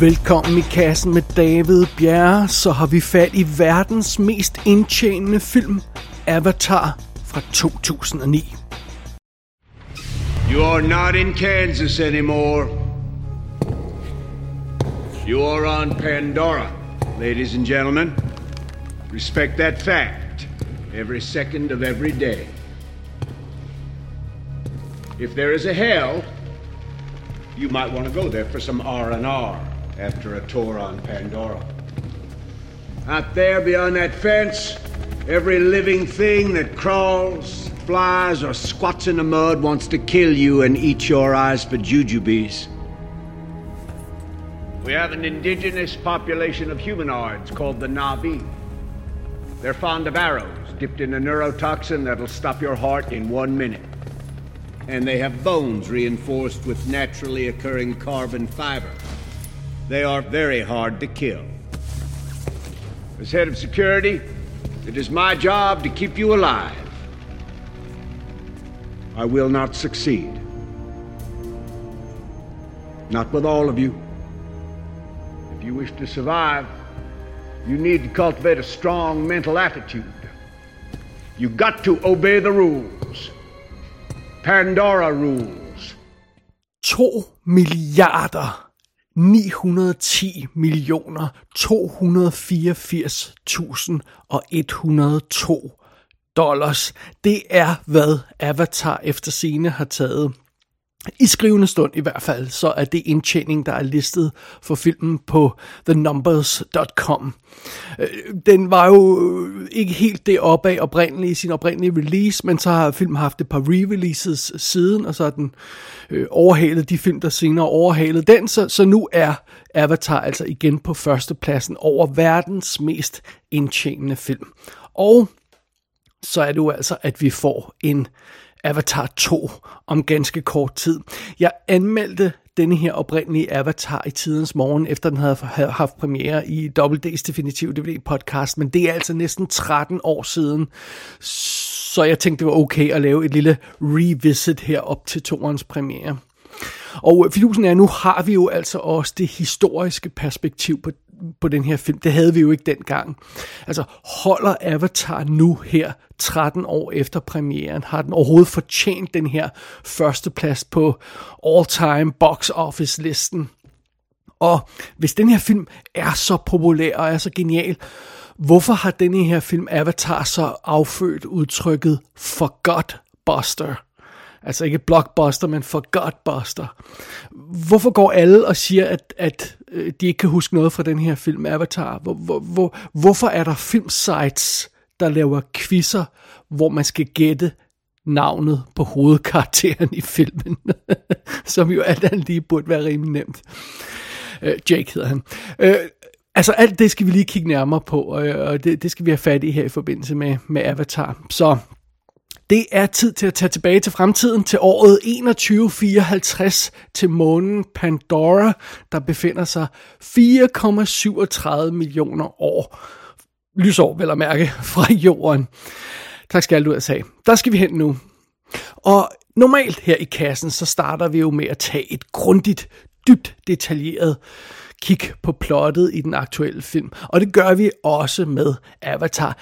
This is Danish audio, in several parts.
Velkommen i kassen med David Bjerre, så har vi fat i verdens mest indtjenende film, Avatar fra 2009. You are not in Kansas anymore. You are on Pandora, ladies and gentlemen. Respect that fact every second of every day. If there is a hell, you might want to go there for some R&R after a tour on Pandora. Out there beyond that fence, every living thing that crawls, flies, or squats in the mud wants to kill you and eat your eyes for jujubes. We have an indigenous population of humanoids called the Navi. They're fond of arrows dipped in a neurotoxin that'll stop your heart in one minute. And they have bones reinforced with naturally occurring carbon fiber. They are very hard to kill. As head of security, it is my job to keep you alive. I will not succeed. Not with all of you. If you wish to survive, you need to cultivate a strong mental attitude. You got to obey the rules. Pandora rules. 2 milliarder 910 millioner 284.102 dollars. Det er, hvad Avatar efter scene har taget i skrivende stund i hvert fald, så er det indtjening, der er listet for filmen på thenumbers.com. Øh, den var jo ikke helt det opad i sin oprindelige release, men så har filmen haft et par re-releases siden, og så har den øh, overhalet de film, der senere overhalede den, så, så nu er Avatar altså igen på førstepladsen over verdens mest indtjenende film. Og så er det jo altså, at vi får en Avatar 2 om ganske kort tid. Jeg anmeldte denne her oprindelige Avatar i tidens morgen, efter den havde haft premiere i WD's Definitive DVD podcast, men det er altså næsten 13 år siden, så jeg tænkte, det var okay at lave et lille revisit her op til toerens premiere. Og øh, fidusen er, nu har vi jo altså også det historiske perspektiv på på den her film. Det havde vi jo ikke dengang. Altså, holder Avatar nu her, 13 år efter premieren? Har den overhovedet fortjent den her førsteplads på all-time box office listen? Og hvis den her film er så populær og er så genial, hvorfor har den her film Avatar så affødt udtrykket Forgot Buster? Altså ikke blockbuster, men for Godbuster. Hvorfor går alle og siger, at, at øh, de ikke kan huske noget fra den her film Avatar? Hvor, hvor, hvor, hvorfor er der filmsites, der laver quizzer, hvor man skal gætte navnet på hovedkarakteren i filmen? Som jo alt andet lige burde være rimelig nemt. Øh, Jake hedder han. Uh, altså alt det skal vi lige kigge nærmere på, og det, det skal vi have fat i her i forbindelse med, med Avatar. Så det er tid til at tage tilbage til fremtiden, til året 2154, til månen Pandora, der befinder sig 4,37 millioner år, lysår vel at mærke, fra jorden. Tak skal du have Der skal vi hen nu. Og normalt her i kassen, så starter vi jo med at tage et grundigt, dybt detaljeret kig på plottet i den aktuelle film. Og det gør vi også med Avatar.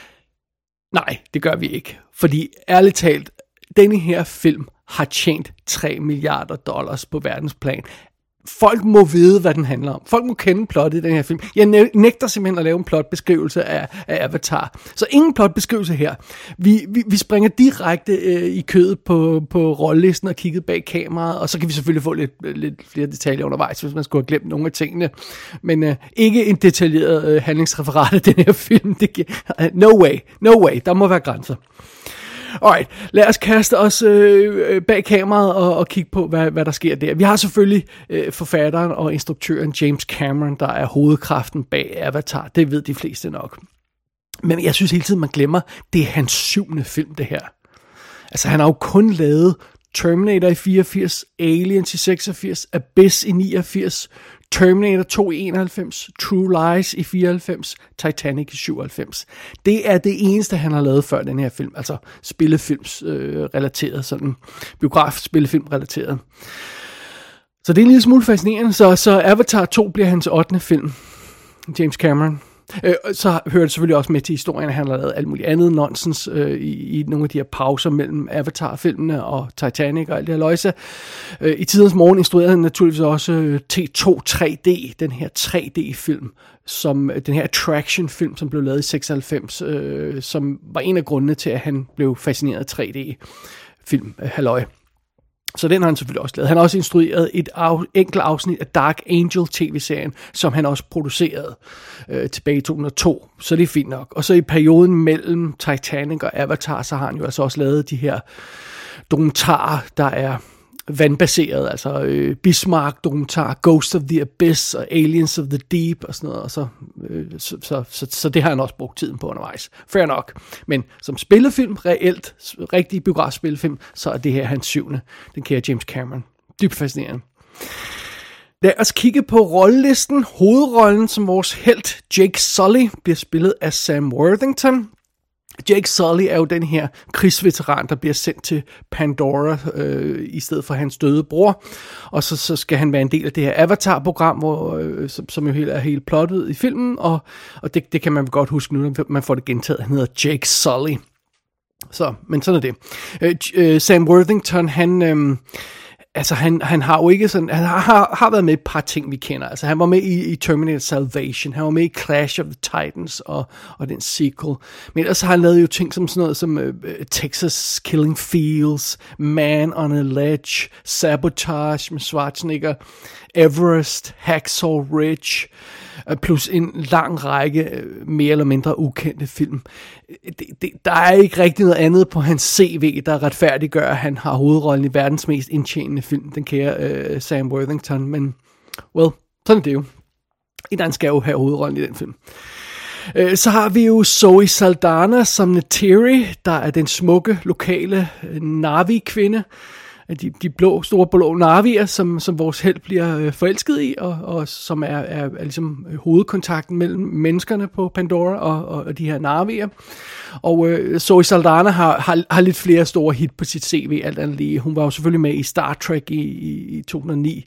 Nej, det gør vi ikke. Fordi ærligt talt, denne her film har tjent 3 milliarder dollars på verdensplan. Folk må vide, hvad den handler om. Folk må kende plottet i den her film. Jeg nægter simpelthen at lave en plotbeskrivelse af, af Avatar. Så ingen plotbeskrivelse her. Vi, vi, vi springer direkte øh, i kødet på, på rollelisten og kigget bag kameraet, og så kan vi selvfølgelig få lidt, lidt flere detaljer undervejs, hvis man skulle have glemt nogle af tingene. Men øh, ikke en detaljeret øh, handlingsreferat af den her film. Det, uh, no way, no way. Der må være grænser. Alright, lad os kaste os øh, øh, bag kameraet og, og kigge på, hvad, hvad der sker der. Vi har selvfølgelig øh, forfatteren og instruktøren James Cameron, der er hovedkraften bag Avatar. Det ved de fleste nok. Men jeg synes hele tiden, man glemmer, det er hans syvende film, det her. Altså, han har jo kun lavet Terminator i 84, Aliens i 86, Abyss i 89, Terminator 2 i 91, True Lies i 94, Titanic i 97. Det er det eneste, han har lavet før den her film, altså spillefilms øh, relateret, sådan biograf spillefilm relateret. Så det er en lille smule fascinerende. Så, så Avatar 2 bliver hans 8. film. James Cameron. Øh, så hører det selvfølgelig også med til historien, at han har lavet alt muligt andet nonsens øh, i, i nogle af de her pauser mellem Avatar-filmene og Titanic og alt det her løjse. Øh, I tidens morgen instruerede han naturligvis også øh, T2 3D, den her 3D-film, som øh, den her attraction-film, som blev lavet i 96, øh, som var en af grundene til, at han blev fascineret af 3D-film, øh, halløj. Så den har han selvfølgelig også lavet. Han har også instrueret et af, enkelt afsnit af Dark Angel tv-serien, som han også producerede øh, tilbage i 2002. Så det er fint nok. Og så i perioden mellem Titanic og Avatar, så har han jo altså også lavet de her dokumentarer, der er vandbaseret, altså øh, Bismarck dokumentar, Ghost of the Abyss og Aliens of the Deep og sådan noget, og så, øh, så, så, så, så det har han også brugt tiden på undervejs. Fair nok. Men som spillefilm, reelt, rigtig biografspillefilm, så er det her hans syvende, den kære James Cameron. Dybt fascinerende. Lad os kigge på rollelisten. Hovedrollen som vores helt Jake Sully bliver spillet af Sam Worthington. Jake Sully er jo den her krigsveteran, der bliver sendt til Pandora øh, i stedet for hans døde bror. Og så, så skal han være en del af det her Avatar-program, hvor, øh, som, som jo helt er helt plottet i filmen. Og, og det, det kan man godt huske nu, når man får det gentaget. Han hedder Jake Sully. Så, men sådan er det. Øh, øh, Sam Worthington, han... Øh, altså han, han har jo ikke sådan, han har, har været med et par ting, vi kender. Altså han var med i, i Terminator Salvation, han var med i Clash of the Titans og, og den sequel. Men ellers har han lavet jo ting som sådan noget som uh, Texas Killing Fields, Man on a Ledge, Sabotage med Schwarzenegger, Everest, Hacksaw Ridge, uh, Øh, plus en lang række øh, mere eller mindre ukendte film. Øh, det, det, der er ikke rigtig noget andet på hans CV, der retfærdiggør, at han har hovedrollen i verdens mest indtjenende film, den kære uh, Sam Worthington, men well, sådan er det jo. En anden skal jo have hovedrollen i den film. Så har vi jo Zoe Saldana som Neteri, der er den smukke, lokale Navi-kvinde, de, de blå, store blå navier, som, som vores held bliver øh, forelsket i, og, og som er, er, er ligesom øh, hovedkontakten mellem menneskerne på Pandora og, og, og de her navier. Og øh, Zoe Saldana har, har, har lidt flere store hit på sit CV, alt andet lige. Hun var jo selvfølgelig med i Star Trek i, i, i 2009,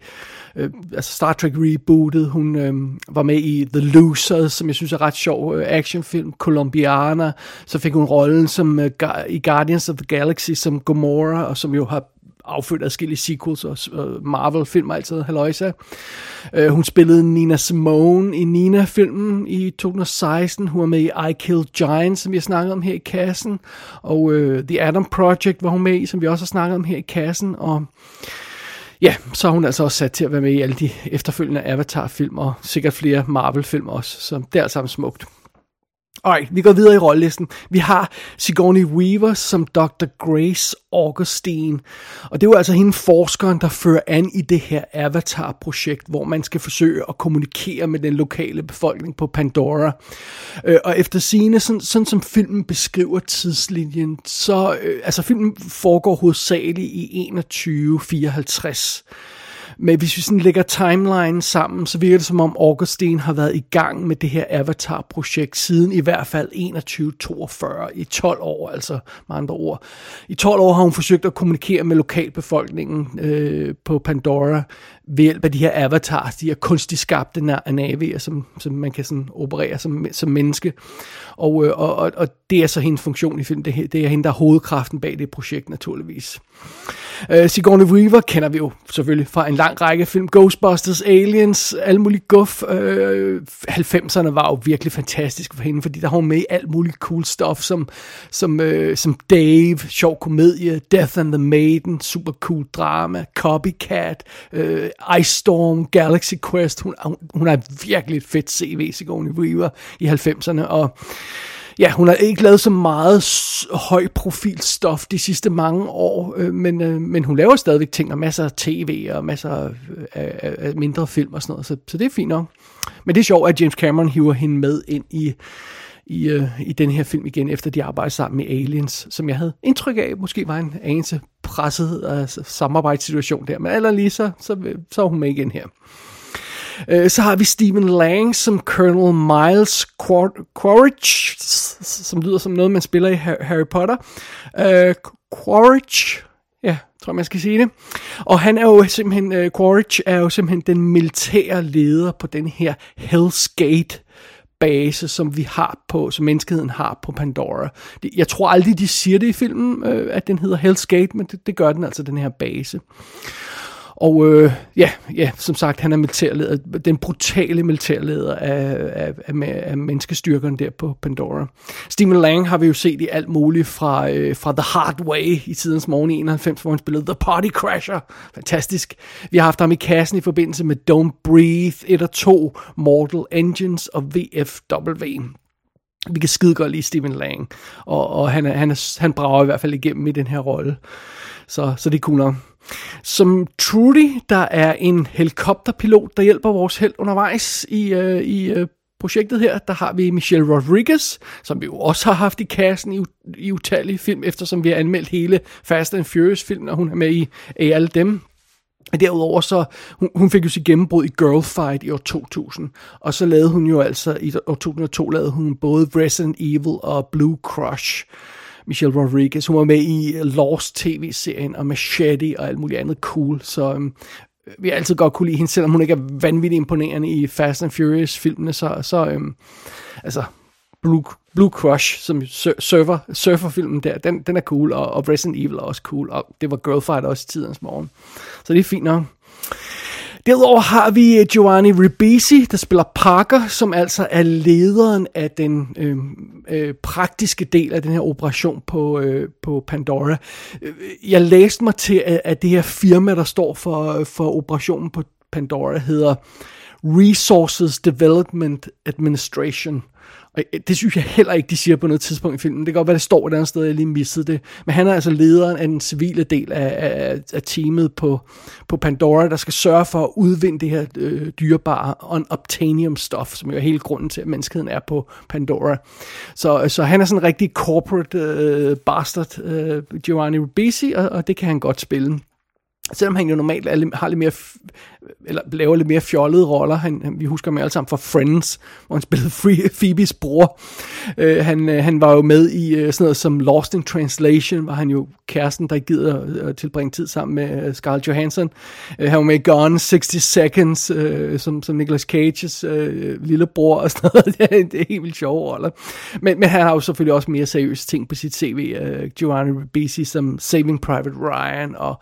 øh, altså Star Trek rebootet. Hun øh, var med i The Losers, som jeg synes er ret sjov øh, actionfilm. Colombiana, så fik hun rollen som øh, i Guardians of the Galaxy som Gomorrah, og som jo har affødt adskillige sequels og Marvel-film altid, Haloisa. Uh, hun spillede Nina Simone i Nina-filmen i 2016. Hun var med i I Kill Giants, som vi har snakket om her i kassen. Og uh, The Adam Project var hun med i, som vi også har snakket om her i kassen. Og ja, så er hun altså også sat til at være med i alle de efterfølgende Avatar-film, og sikkert flere Marvel-film også. Så det er altså smukt. Alright, vi går videre i rollelisten. Vi har Sigourney Weaver som Dr. Grace Augustine. Og det er jo altså hende forskeren, der fører an i det her Avatar-projekt, hvor man skal forsøge at kommunikere med den lokale befolkning på Pandora. Øh, og efter sine, sådan, sådan som filmen beskriver tidslinjen, så øh, altså filmen foregår hovedsageligt i 2154. Men hvis vi sådan lægger timeline sammen, så virker det som om Augustine har været i gang med det her Avatar-projekt siden i hvert fald 2142, i 12 år altså med andre ord. I 12 år har hun forsøgt at kommunikere med lokalbefolkningen øh, på Pandora ved hjælp af de her avatars, de her kunstigt skabte navier, som, som man kan sådan operere som, som menneske. Og, øh, og, og, og det er så hendes funktion i filmen. Det, det er hende, der er hovedkraften bag det projekt, naturligvis. Uh, Sigourney Weaver kender vi jo selvfølgelig fra en lang række film. Ghostbusters, Aliens, alle mulige guf. Uh, øh, 90'erne var jo virkelig fantastisk for hende, fordi der har hun med i alt muligt cool stuff, som, som, uh, som Dave, sjov komedie, Death and the Maiden, super cool drama, Copycat, uh, Ice Storm, Galaxy Quest. Hun, hun har virkelig et fedt CV, Sigourney Weaver, i 90'erne, og ja, hun har ikke lavet så meget høj profil stof de sidste mange år, øh, men, øh, men hun laver stadigvæk ting, og masser af tv, og masser af, af, af mindre film og sådan noget, så, så det er fint nok. Men det er sjovt, at James Cameron hiver hende med ind i, i, øh, i den her film igen, efter de arbejdede sammen med Aliens, som jeg havde indtryk af, måske var en anelse presset øh, samarbejdssituation der, men aller lige så, så, så er hun med igen her. Øh, så har vi Stephen Lang som Colonel Miles Quaritch, som lyder som noget, man spiller i Harry Potter. Øh, Quaritch, Ja, tror man skal sige det. Og han er jo simpelthen, uh, Quaritch er jo simpelthen den militære leder på den her Hell's Gate base, som vi har på, som menneskeheden har på Pandora. Jeg tror aldrig, de siger det i filmen, øh, at den hedder Hell's Gate, men det, det gør den altså, den her base. Og øh, ja, ja, som sagt, han er militærleder, den brutale militærleder af, af, af, af menneskestyrkerne der på Pandora. Stephen Lang har vi jo set i alt muligt fra, øh, fra The Hard Way i tidens morgen i 91, hvor han spillede The Party Crasher. Fantastisk. Vi har haft ham i kassen i forbindelse med Don't Breathe, 1 og 2, Mortal Engines og VFW vi kan skide godt lide Stephen Lang, og, og han, er, han, er, han brager i hvert fald igennem i den her rolle. Så, så det er cool nok. Som Trudy, der er en helikopterpilot, der hjælper vores held undervejs i, øh, i øh, projektet her, der har vi Michelle Rodriguez, som vi jo også har haft i kassen i, i utallige film, eftersom vi har anmeldt hele Fast and Furious film, og hun er med i, i alle dem. Derudover så, hun, hun fik jo sit gennembrud i Girlfight i år 2000, og så lavede hun jo altså, i år 2002 lavede hun både Resident Evil og Blue Crush. Michelle Rodriguez. Hun var med i øh, Lost tv-serien og Machete og alt muligt andet cool. Så øhm, vi har altid godt kunne lide hende, selvom hun ikke er vanvittigt imponerende i Fast and Furious-filmene. Så, så øhm, altså, Blue, Blue Crush, som surfer, surferfilmen der, den, den er cool, og, og Resident Evil er også cool, og det var Girlfight også i tidens morgen. Så det er fint nok. Derudover har vi øh, Giovanni Ribisi, der spiller Parker, som altså er lederen af den øh, øh, praktiske del af den her operation på, øh, på Pandora. Øh, jeg læste mig til, at, at det her firma, der står for, øh, for operationen på Pandora, hedder Resources Development Administration. Øh, Øh, det synes jeg heller ikke, de siger på noget tidspunkt i filmen. Det kan godt være, det står et andet sted, jeg lige missede det. Men han er altså lederen af den civile del af, af, af teamet på, på Pandora, der skal sørge for at udvinde det her øh, dyrebare unobtainium stof, som jo er hele grunden til, at menneskeheden er på Pandora. Så, øh, så han er sådan en rigtig corporate øh, bastard, øh, Giovanni Ribisi, og, og det kan han godt spille. Selvom han jo normalt er, har lidt mere, eller laver lidt mere fjollede roller. Han, vi husker ham alle sammen fra Friends, hvor han spillede Free, Phoebes bror. Øh, han, øh, han var jo med i øh, sådan noget som Lost in Translation, var han jo kæresten, der gider at tilbringe tid sammen med Scarlett Johansson. Øh, han var med i Gone 60 Seconds, øh, som, som Nicolas Cages øh, lillebror og sådan noget. det, er, det er helt vildt sjove roller. Men, men han har jo selvfølgelig også mere seriøse ting på sit CV. Øh, Giovanni Ribisi som Saving Private Ryan og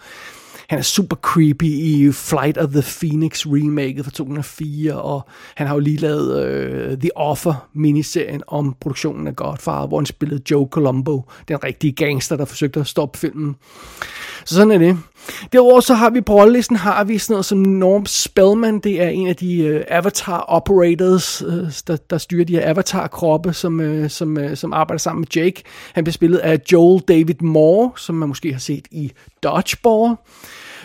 han er super creepy i Flight of the Phoenix remake fra 2004, og han har jo lige lavet øh, The Offer miniserien om produktionen af Godfather, hvor han spillede Joe Colombo, den rigtige gangster, der forsøgte at stoppe filmen. Så sådan er det. Derudover så har vi på rollelisten, har vi sådan noget som Norm Spellman, det er en af de uh, Avatar Operators, uh, der, der styrer de her Avatar-kroppe, som, uh, som, uh, som arbejder sammen med Jake. Han bliver spillet af Joel David Moore, som man måske har set i Dodgeball.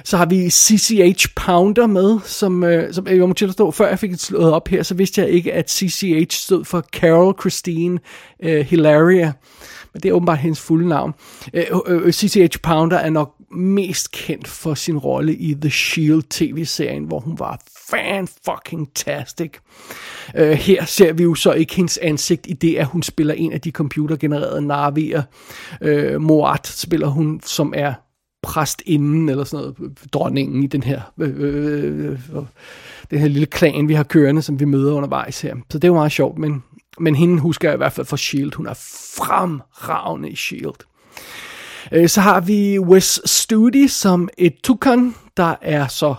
Så har vi CCH Pounder med, som, øh, som jeg må til at stå, før jeg fik det slået op her, så vidste jeg ikke, at CCH stod for Carol Christine øh, Hilaria. Men det er åbenbart hendes fulde navn. Øh, øh CCH Pounder er nok mest kendt for sin rolle i The Shield tv-serien, hvor hun var fan fucking tastic. Uh, øh, her ser vi jo så ikke hendes ansigt i det, at hun spiller en af de computergenererede narvier. Uh, Moat spiller hun, som er præstinden, eller sådan noget, dronningen i den her, øh, øh, øh, den her lille klan, vi har kørende, som vi møder undervejs her. Så det er jo meget sjovt, men, men hende husker jeg i hvert fald for S.H.I.E.L.D. Hun er fremragende i S.H.I.E.L.D. Øh, så har vi Wes Studi som et tukan, der er så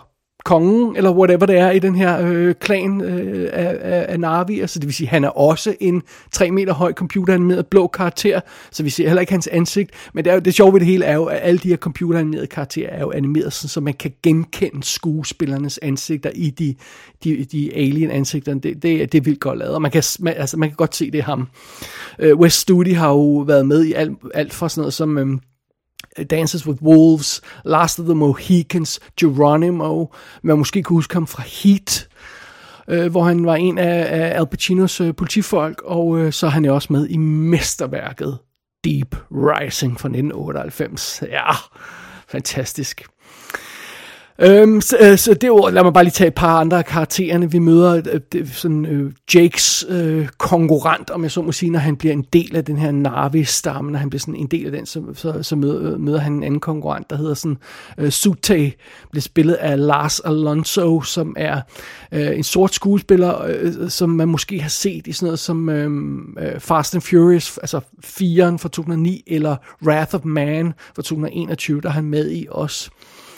kongen, eller whatever det er i den her øh, klan øh, af, af, af Narvi. Altså det vil sige, han er også en 3 meter høj computeranimeret blå karakter, så vi ser heller ikke hans ansigt. Men det, er jo, det sjove ved det hele er jo, at alle de her computeranimerede karakterer er jo animeret, sådan, så man kan genkende skuespillernes ansigter i de, de, de alien ansigter. Det, det, det er vildt godt lavet, og man kan, man, altså, man kan godt se, det er ham. Øh, West Studi har jo været med i alt, alt fra sådan noget som... Øh, Dances with Wolves, Last of the Mohicans, Geronimo, man måske kunne huske ham fra Heat, øh, hvor han var en af, af Al Pacinos øh, politifolk, og øh, så er han jo også med i mesterværket Deep Rising fra 1998. Ja, fantastisk. Øhm, så, øh, så det ord, lad mig bare lige tage et par andre af karaktererne. Vi møder øh, det, sådan, øh, Jakes øh, konkurrent, om jeg så må sige, når han bliver en del af den her Narvi-stamme, når han bliver sådan en del af den, så, så, så møder, øh, møder han en anden konkurrent, der hedder sådan øh, Sute, bliver spillet af Lars Alonso, som er øh, en sort skuespiller, øh, som man måske har set i sådan noget som øh, øh Fast and Furious, altså 4'eren fra 2009, eller Wrath of Man fra 2021, der er han med i også.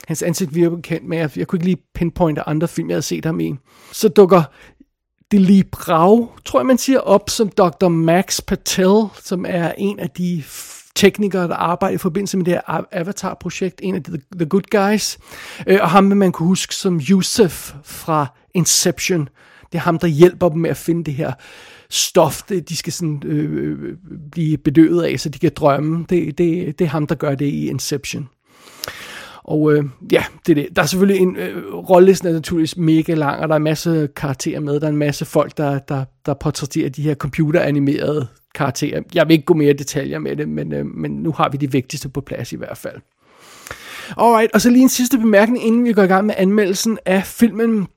Hans ansigt virker bekendt, men jeg, jeg kunne ikke lige pinpointe andre film, jeg havde set ham i. Så dukker det lige Rao, tror jeg man siger, op som Dr. Max Patel, som er en af de teknikere, der arbejder i forbindelse med det her Avatar-projekt, en af de The Good Guys, øh, og ham vil man kunne huske som Yusuf fra Inception. Det er ham, der hjælper dem med at finde det her stof, det, de skal sådan, øh, øh, øh blive bedøvet af, så de kan drømme. Det, det, det er ham, der gør det i Inception. Og øh, ja, det er det. Der er selvfølgelig en øh, rollelisten er naturligvis mega lang, og der er en masse karakterer med. Der er en masse folk, der, der, der portrætterer de her computeranimerede karakterer. Jeg vil ikke gå mere i detaljer med det, men, øh, men nu har vi de vigtigste på plads i hvert fald. Alright, og så lige en sidste bemærkning, inden vi går i gang med anmeldelsen af filmen.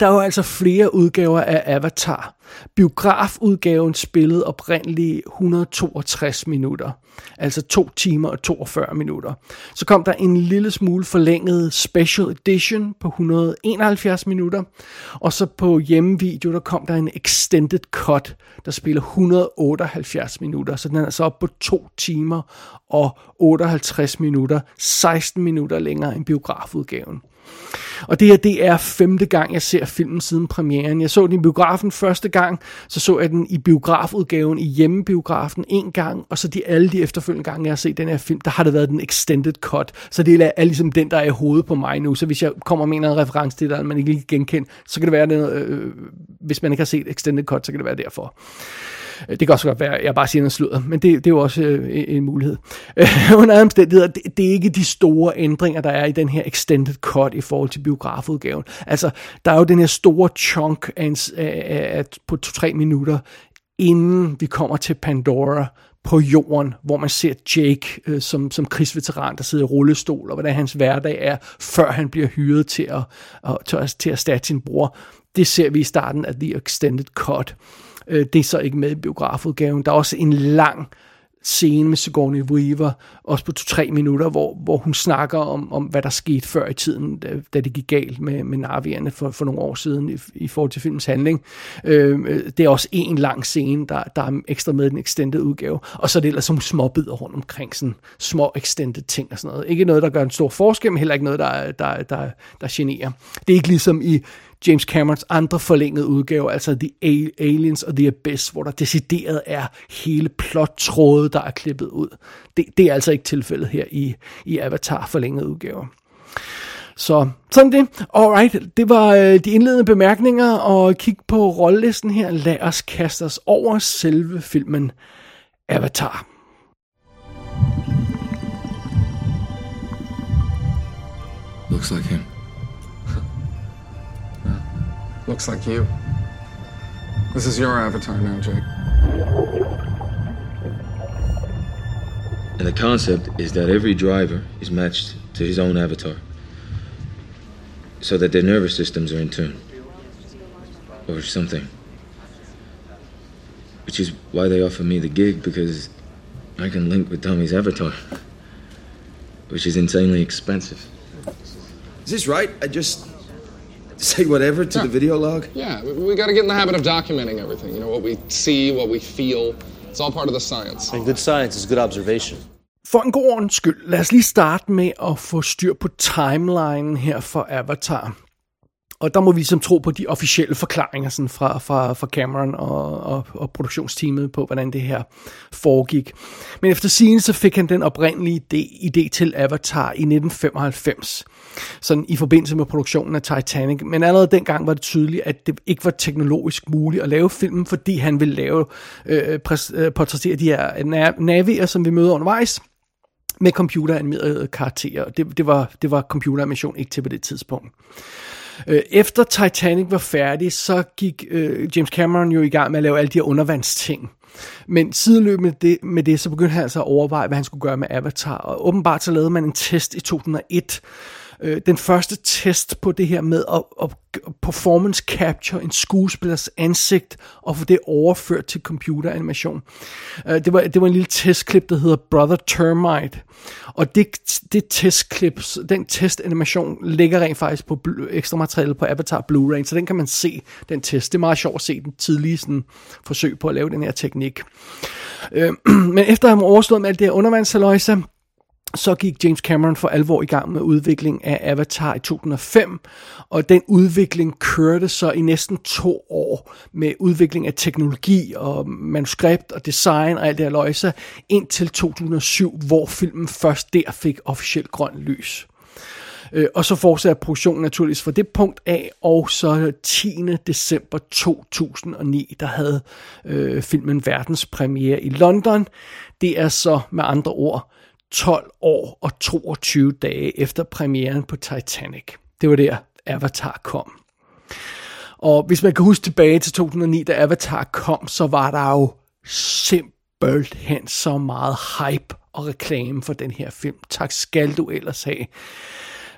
Der er jo altså flere udgaver af Avatar. Biografudgaven spillede oprindeligt 162 minutter, altså 2 timer og 42 minutter. Så kom der en lille smule forlænget special edition på 171 minutter, og så på hjemmevideo, der kom der en extended cut, der spiller 178 minutter, så den er altså op på 2 timer og 58 minutter, 16 minutter længere end biografudgaven. Og det her, det er femte gang, jeg ser filmen siden premieren. Jeg så den i biografen første gang, så så jeg den i biografudgaven i hjemmebiografen en gang, og så de alle de efterfølgende gange, jeg har set den her film, der har det været den extended cut. Så det er, er ligesom den, der er i hovedet på mig nu. Så hvis jeg kommer med en reference til det, man ikke lige genkende, så kan det være, det, øh, øh, hvis man ikke har set extended cut, så kan det være derfor. Øh, det kan også godt være, at jeg bare siger noget sludder, men det, det er jo også øh, en mulighed. Øh, under omstændigheder, det, det er ikke de store ændringer, der er i den her extended cut i forhold til biografudgaven. Altså, der er jo den her store chunk af, en, af, af, på to-tre minutter, inden vi kommer til Pandora, på jorden, hvor man ser Jake øh, som, som krigsveteran, der sidder i rullestol, og hvordan hans hverdag er, før han bliver hyret til at, at, til at, til at erstatte sin bror. Det ser vi i starten af The Extended Cut. Øh, Øh, det er så ikke med i biografudgaven. Der er også en lang scene med Sigourney Weaver, også på to-tre minutter, hvor, hvor hun snakker om, om, hvad der skete før i tiden, da, da det gik galt med, med Navierne for, for nogle år siden i, i forhold til filmens handling. Øh, det er også en lang scene, der, der er ekstra med i den extended udgave, og så er det ellers nogle små bidder rundt omkring, sådan små extended ting og sådan noget. Ikke noget, der gør en stor forskel, men heller ikke noget, der, der, der, der generer. Det er ikke ligesom i James Camerons andre forlængede udgave, altså The Aliens og The Abyss, hvor der decideret er hele plottråde, der er klippet ud. Det, det er altså ikke tilfældet her i, i Avatar forlængede udgaver. Så sådan det. Alright, det var øh, de indledende bemærkninger, og kig på rollelisten her. Lad os kaste os over selve filmen Avatar. Looks like him. Looks like you. This is your avatar now, Jake. And the concept is that every driver is matched to his own avatar so that their nervous systems are in tune. Or something. Which is why they offer me the gig because I can link with Tommy's avatar. Which is insanely expensive. Is this right? I just say whatever to yeah. the video log? Yeah, we, we got to get in the habit of documenting everything. You know, what we see, what we feel. It's all part of the science. And good science is good observation. For en god ordens skyld, lad os lige starte med at få styr på timelinen her for Avatar. Og der må vi som tro på de officielle forklaringer sådan fra, fra, fra Cameron og, og, og produktionsteamet på, hvordan det her foregik. Men efter scene så fik han den oprindelige idé, idé til Avatar i 1995, sådan i forbindelse med produktionen af Titanic. Men allerede dengang var det tydeligt, at det ikke var teknologisk muligt at lave filmen, fordi han ville lave øh, øh portrættere de her navier, som vi møder undervejs, med computeranimerede karakterer. Det, det, var, det var computeranimation ikke til på det tidspunkt. Øh, efter Titanic var færdig, så gik øh, James Cameron jo i gang med at lave alle de her undervandsting. Men sideløbende med det, med det, så begyndte han altså at overveje, hvad han skulle gøre med Avatar. Og åbenbart så lavede man en test i 2001, øh, den første test på det her med at, at performance capture en skuespillers ansigt og få det overført til computeranimation. Øh, det, var, det var en lille testklip, der hedder Brother Termite. Og det, det testklip, den testanimation ligger rent faktisk på ekstra materiale på Avatar Blu-ray, så den kan man se, den test. Det er meget sjovt at se den tidlige sådan, forsøg på at lave den her teknik. Øh, men efter at have overstået med alt det her undervandsaløjse, så gik James Cameron for alvor i gang med udvikling af Avatar i 2005, og den udvikling kørte så i næsten to år med udvikling af teknologi og manuskript og design og alt det her løjse, indtil 2007, hvor filmen først der fik officielt grønt lys. Øh, og så fortsatte produktionen naturligvis fra det punkt af, og så 10. december 2009, der havde øh, filmen verdenspremiere i London. Det er så med andre ord 12 år og 22 dage efter premieren på Titanic. Det var der Avatar kom. Og hvis man kan huske tilbage til 2009, da Avatar kom, så var der jo simpelthen så meget hype og reklame for den her film. Tak skal du ellers have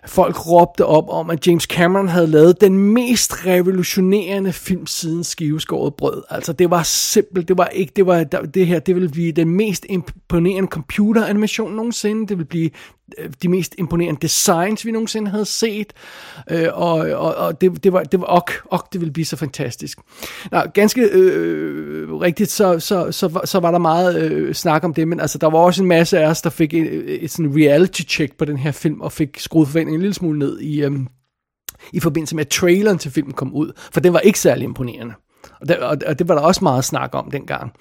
folk råbte op om, at James Cameron havde lavet den mest revolutionerende film siden Skiveskåret Brød. Altså, det var simpelt, det var ikke, det var, det her, det ville blive den mest imponerende computeranimation nogensinde, det ville blive Øh, de mest imponerende designs, vi nogensinde havde set, øh, og, og, og det, det var, det var ok, ok, det ville blive så fantastisk. Nå, ganske øh, øh, rigtigt, så, så, så, så var der meget øh, snak om det, men altså, der var også en masse af os, der fik et, et sådan reality check på den her film, og fik skruet forventningen en lille smule ned i, øh, i forbindelse med, at traileren til filmen kom ud, for den var ikke særlig imponerende. Og det, og det var der også meget snak om dengang.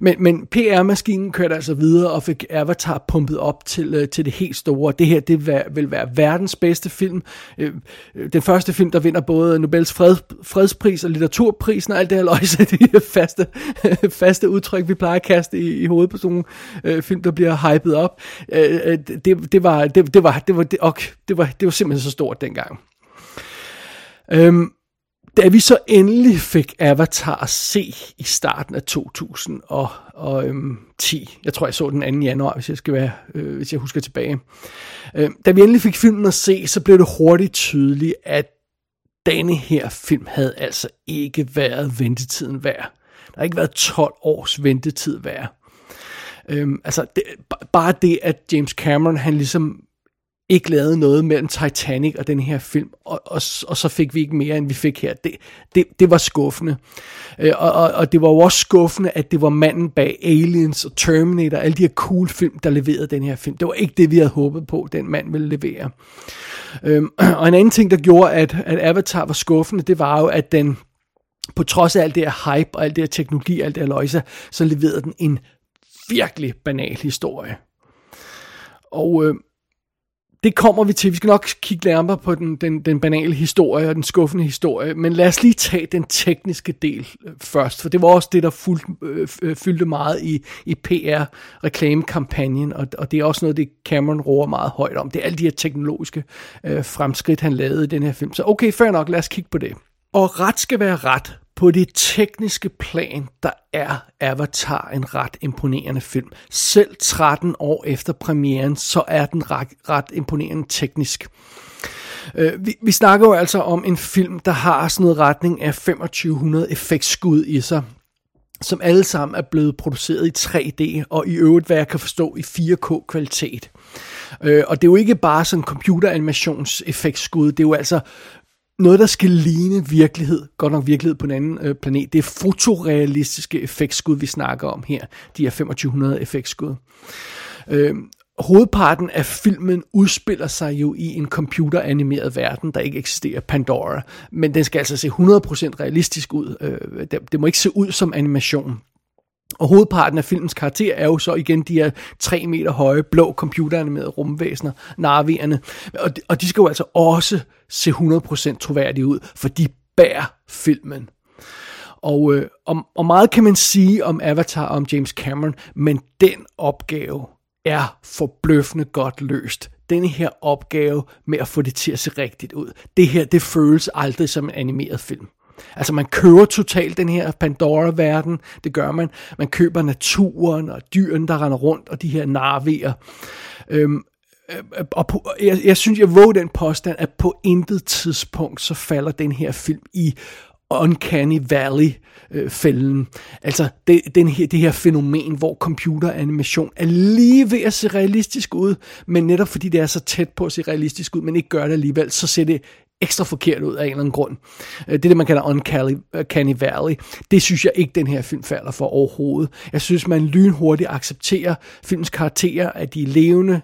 Men, men PR-maskinen kørte altså videre og fik Avatar pumpet op til, øh, til det helt store. Det her det vil, vil være verdens bedste film. Øh, øh, den første film, der vinder både Nobels fred, fredspris og litteraturprisen og alt det her løjse, de faste, faste udtryk, vi plejer at kaste i, i hovedet på sådan nogle øh, film, der bliver hypet op. Øh, øh det, det, var, det, det, var, det, var, det, og, det, var, det var simpelthen så stort dengang. Øhm, da vi så endelig fik Avatar at se i starten af 2010, øhm, jeg tror jeg så den 2. januar, hvis jeg skal være, øh, hvis jeg husker tilbage. Øh, da vi endelig fik filmen at se, så blev det hurtigt tydeligt, at denne her film havde altså ikke været ventetiden værd. Der har ikke været 12 års ventetid værd. Øhm, altså, det, bare det, at James Cameron, han ligesom ikke lavede noget mellem Titanic og den her film, og, og, og så fik vi ikke mere, end vi fik her. Det, det, det var skuffende. Øh, og, og, og det var jo også skuffende, at det var manden bag Aliens og Terminator, alle de her cool film, der leverede den her film. Det var ikke det, vi havde håbet på, den mand ville levere. Øhm, og en anden ting, der gjorde, at, at Avatar var skuffende, det var jo, at den, på trods af alt det her hype og alt det her teknologi og alt det her løjse, så leverede den en virkelig banal historie. Og øh, det kommer vi til. Vi skal nok kigge nærmere på den, den, den banale historie og den skuffende historie, men lad os lige tage den tekniske del øh, først, for det var også det, der fuldt, øh, øh, fyldte meget i, i PR-reklamekampagnen, og, og det er også noget, det Cameron roer meget højt om. Det er alle de her teknologiske øh, fremskridt, han lavede i den her film. Så okay, fair nok, lad os kigge på det. Og ret skal være ret. På det tekniske plan, der er Avatar en ret imponerende film. Selv 13 år efter premieren, så er den ret, ret imponerende teknisk. Øh, vi, vi snakker jo altså om en film, der har sådan noget retning af 2500 effektskud i sig, som alle sammen er blevet produceret i 3D, og i øvrigt, hvad jeg kan forstå, i 4K-kvalitet. Øh, og det er jo ikke bare sådan computeranimations-effektskud, det er jo altså noget, der skal ligne virkelighed, godt nok virkelighed på en anden øh, planet, det er fotorealistiske effektskud, vi snakker om her, de her 2500 effektskud. Øh, hovedparten af filmen udspiller sig jo i en computeranimeret verden, der ikke eksisterer, Pandora, men den skal altså se 100% realistisk ud. Øh, det, det må ikke se ud som animation. Og hovedparten af filmens karakter er jo så igen de her 3 meter høje, blå computeranimerede rumvæsener, narvierne. Og de, og de skal jo altså også se 100% troværdige ud, for de bærer filmen. Og, øh, og, og meget kan man sige om Avatar og om James Cameron, men den opgave er forbløffende godt løst. Denne her opgave med at få det til at se rigtigt ud. Det her, det føles aldrig som en animeret film. Altså man køber totalt den her Pandora-verden, det gør man. Man køber naturen og dyrene, der render rundt, og de her narvier. Øhm, øh, og på, jeg, jeg synes, jeg våger den påstand, at på intet tidspunkt, så falder den her film i Uncanny Valley-fælden. Øh, altså det, den her, det her fænomen, hvor computeranimation er lige ved at se realistisk ud, men netop fordi det er så tæt på at se realistisk ud, men ikke gør det alligevel, så ser det ekstra forkert ud af en eller anden grund. Øh, det er det, man kalder Uncanny øh, Valley. Det synes jeg ikke, den her film falder for overhovedet. Jeg synes, man lynhurtigt accepterer filmens karakterer, at de er levende,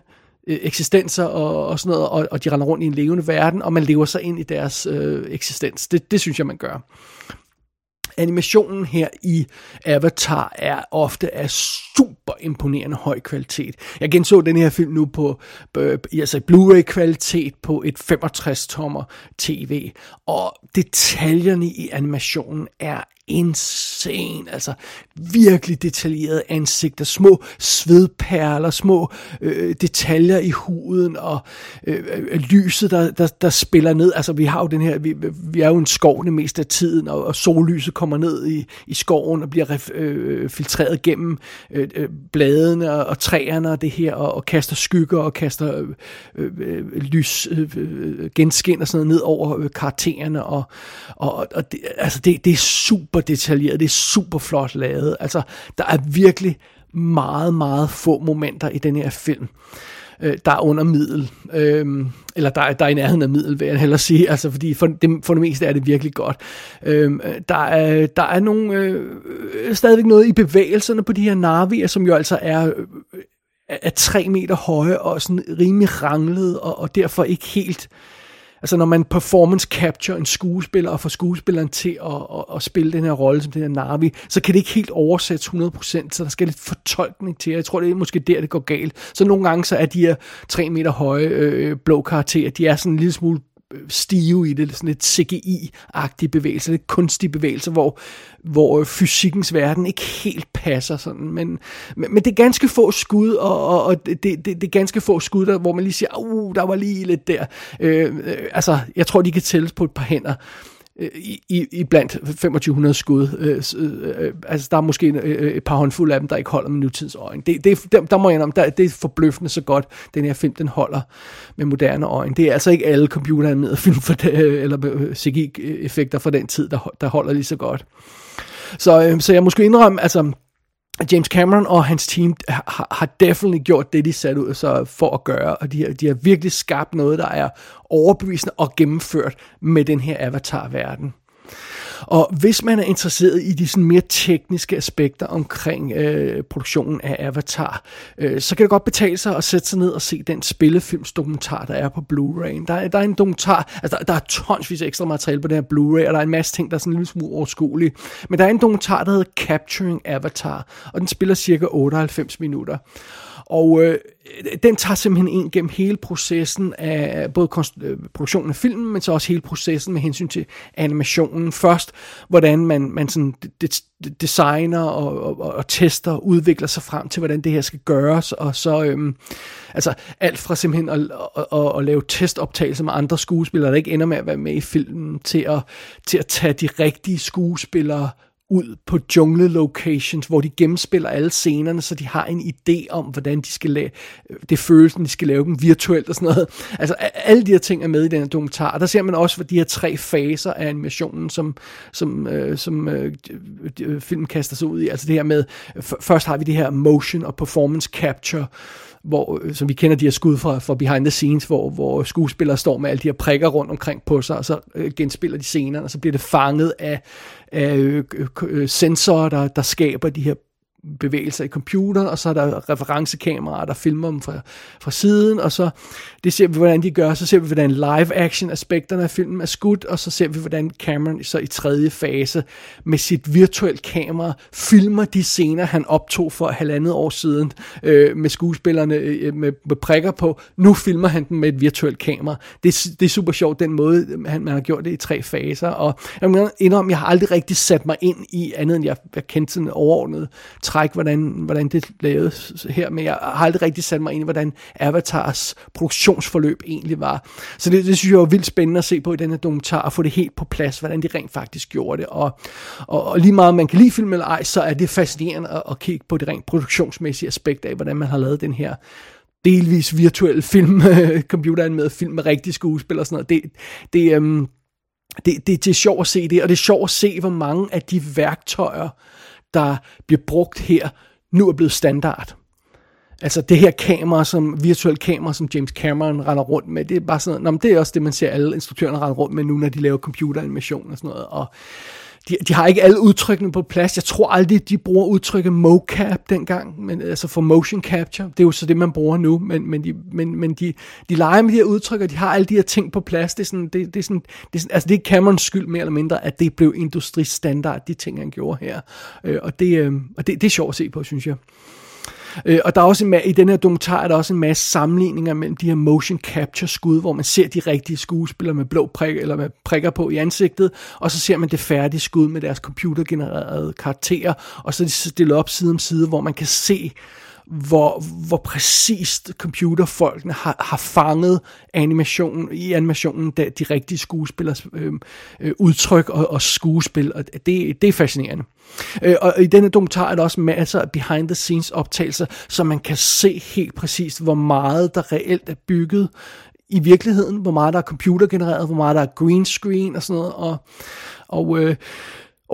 øh, eksistenser og, og sådan noget, og, og de render rundt i en levende verden, og man lever sig ind i deres øh, eksistens. Det, det synes jeg, man gør. Animationen her i Avatar er ofte af super imponerende høj kvalitet. Jeg genså den her film nu på øh, altså Blu-ray kvalitet på et 65 tommer tv, og detaljerne i animationen er insane, altså virkelig detaljerede ansigter, små svedperler, små øh, detaljer i huden og øh, øh, lyset, der, der, der spiller ned. Altså vi har jo den her, vi, vi er jo en skov det meste af tiden, og, og sollyset kommer ned i, i skoven og bliver øh, filtreret gennem øh, øh, bladene og, og træerne og det her, og, og kaster skygger og kaster øh, øh, lys, øh, øh genskin og sådan noget ned over øh, karaktererne, og, og, og det, altså det, det er super detaljeret, det er super flot lavet. Altså, der er virkelig meget, meget få momenter i den her film, øh, der er under middel. Øh, eller der, er, der er i nærheden af middel, vil jeg hellere sige. Altså, fordi for det, for det meste er det virkelig godt. Øh, der, er, der er nogle, øh, øh, stadigvæk noget i bevægelserne på de her narvier, som jo altså er... Øh, er tre meter høje og sådan rimelig ranglet, og, og derfor ikke helt øh, altså når man performance capture en skuespiller og får skuespilleren til at, at, at spille den her rolle som den her Navi, så kan det ikke helt oversættes 100%, så der skal lidt fortolkning til. Jeg tror, det er måske der, det går galt. Så nogle gange så er de her 3 meter høje øh, blå karakterer, de er sådan en lille smule stive i det, sådan lidt CGI-agtige bevægelser, lidt kunstige bevægelser, hvor, hvor øh, fysikkens verden ikke helt passer sådan, men, men, men det er ganske få skud, og, og, og det, det, det er ganske få skud, der, hvor man lige siger, uh, der var lige lidt der. Øh, øh altså, jeg tror, de kan tælles på et par hænder. Øh, Øh, i, i blandt 2500 skud. Øh, øh, øh, altså, der er måske øh, et par håndfulde af dem, der ikke holder med nutidens øjne. Det, det, der, der må jeg indrømme, der, det er forbløffende så godt, den her film, den holder med moderne øjne. Det er altså ikke alle computeranimerede film for det, øh, eller CGI-effekter fra den tid, der, der holder lige så godt. Så, øh, så jeg måske indrømme, altså, James Cameron og hans team har, har definitely gjort det, de satte ud så for at gøre, og de, de har virkelig skabt noget, der er overbevisende og gennemført med den her avatar-verden. Og hvis man er interesseret i de sådan mere tekniske aspekter omkring øh, produktionen af Avatar, øh, så kan det godt betale sig at sætte sig ned og se den spillefilmsdokumentar, der er på Blu-ray. Der, der er en dokumentar, altså der, der er tonsvis af ekstra materiale på den her Blu-ray, og der er en masse ting, der er sådan en lille smule overskuelige. Men der er en dokumentar, der hedder Capturing Avatar, og den spiller cirka 98 minutter. Og øh, den tager simpelthen ind gennem hele processen af både øh, produktionen af filmen, men så også hele processen med hensyn til animationen. Først, hvordan man, man sådan designer og, og, og tester og udvikler sig frem til, hvordan det her skal gøres, og så øhm, altså alt fra simpelthen at, at, at, at lave testoptagelser med andre skuespillere, der ikke ender med at være med i filmen, til at, til at tage de rigtige skuespillere ud på jungle locations, hvor de gennemspiller alle scenerne, så de har en idé om, hvordan de skal lave, det følelsen, de skal lave dem virtuelt og sådan noget. Altså, alle de her ting er med i den her dokumentar. Og der ser man også, for de her tre faser af animationen, som, som, øh, som øh, filmen kaster sig ud i. Altså det her med, først har vi det her motion og performance capture, hvor, øh, som vi kender de her skud fra, fra behind the scenes, hvor, hvor skuespillere står med alle de her prikker rundt omkring på sig, og så øh, genspiller de scenerne, og så bliver det fanget af, af øh, øh, øh, sensorer, der, der skaber de her bevægelser i computeren, og så er der referencekameraer, der filmer dem fra, fra siden, og så det ser vi, hvordan de gør, så ser vi, hvordan live-action aspekterne af filmen er skudt, og så ser vi, hvordan Cameron så i tredje fase med sit virtuelt kamera filmer de scener, han optog for halvandet år siden øh, med skuespillerne øh, med, med prikker på. Nu filmer han den med et virtuelt kamera. Det, det er super sjovt, den måde, øh, han, man har gjort det i tre faser, og jeg må indrømme, jeg har aldrig rigtig sat mig ind i andet, end jeg, jeg kendte sådan overordnet træk, hvordan, hvordan det lavede her, men jeg har aldrig rigtig sat mig ind i, hvordan Avatars produktion produktionsforløb egentlig var. Så det, det synes jeg var vildt spændende at se på i den her dokumentar, og få det helt på plads, hvordan de rent faktisk gjorde det. Og, og, og lige meget man kan lide film eller ej, så er det fascinerende at, at kigge på det rent produktionsmæssige aspekt af, hvordan man har lavet den her delvis virtuelle film, computeren med film med rigtige skuespillere og sådan noget. Det, det, øhm, det, det, det er sjovt at se det, og det er sjovt at se, hvor mange af de værktøjer, der bliver brugt her, nu er blevet standard. Altså det her kamera, som virtuel kamera, som James Cameron render rundt med, det er bare sådan noget, det er også det, man ser alle instruktørerne rende rundt med nu, når de laver computeranimation og sådan noget. Og de, de har ikke alle udtrykkene på plads. Jeg tror aldrig, de bruger udtrykket mocap dengang, men, altså for motion capture. Det er jo så det, man bruger nu, men, men, de, men, men de, de leger med de her udtryk, og de har alle de her ting på plads. Det er sådan, det, det er sådan, det er sådan, altså det er Camerons skyld mere eller mindre, at det blev industristandard, de ting, han gjorde her. Øh, og det, øh, og det, det er sjovt at se på, synes jeg. Øh, og der er også en, i den her dokumentar er der også en masse sammenligninger mellem de her motion capture skud, hvor man ser de rigtige skuespillere med blå prik, eller med prikker på i ansigtet, og så ser man det færdige skud med deres computergenererede karakterer, og så er de stillet op side om side, hvor man kan se hvor, hvor præcist computerfolkene har, har fanget animationen, i animationen de, de rigtige skuespillers øh, øh, udtryk og, og skuespil, og det, det er fascinerende. Øh, og i denne dokumentar er der også masser af behind the scenes optagelser, så man kan se helt præcist, hvor meget der reelt er bygget i virkeligheden, hvor meget der er computergenereret, hvor meget der er green screen og sådan noget, og, og øh,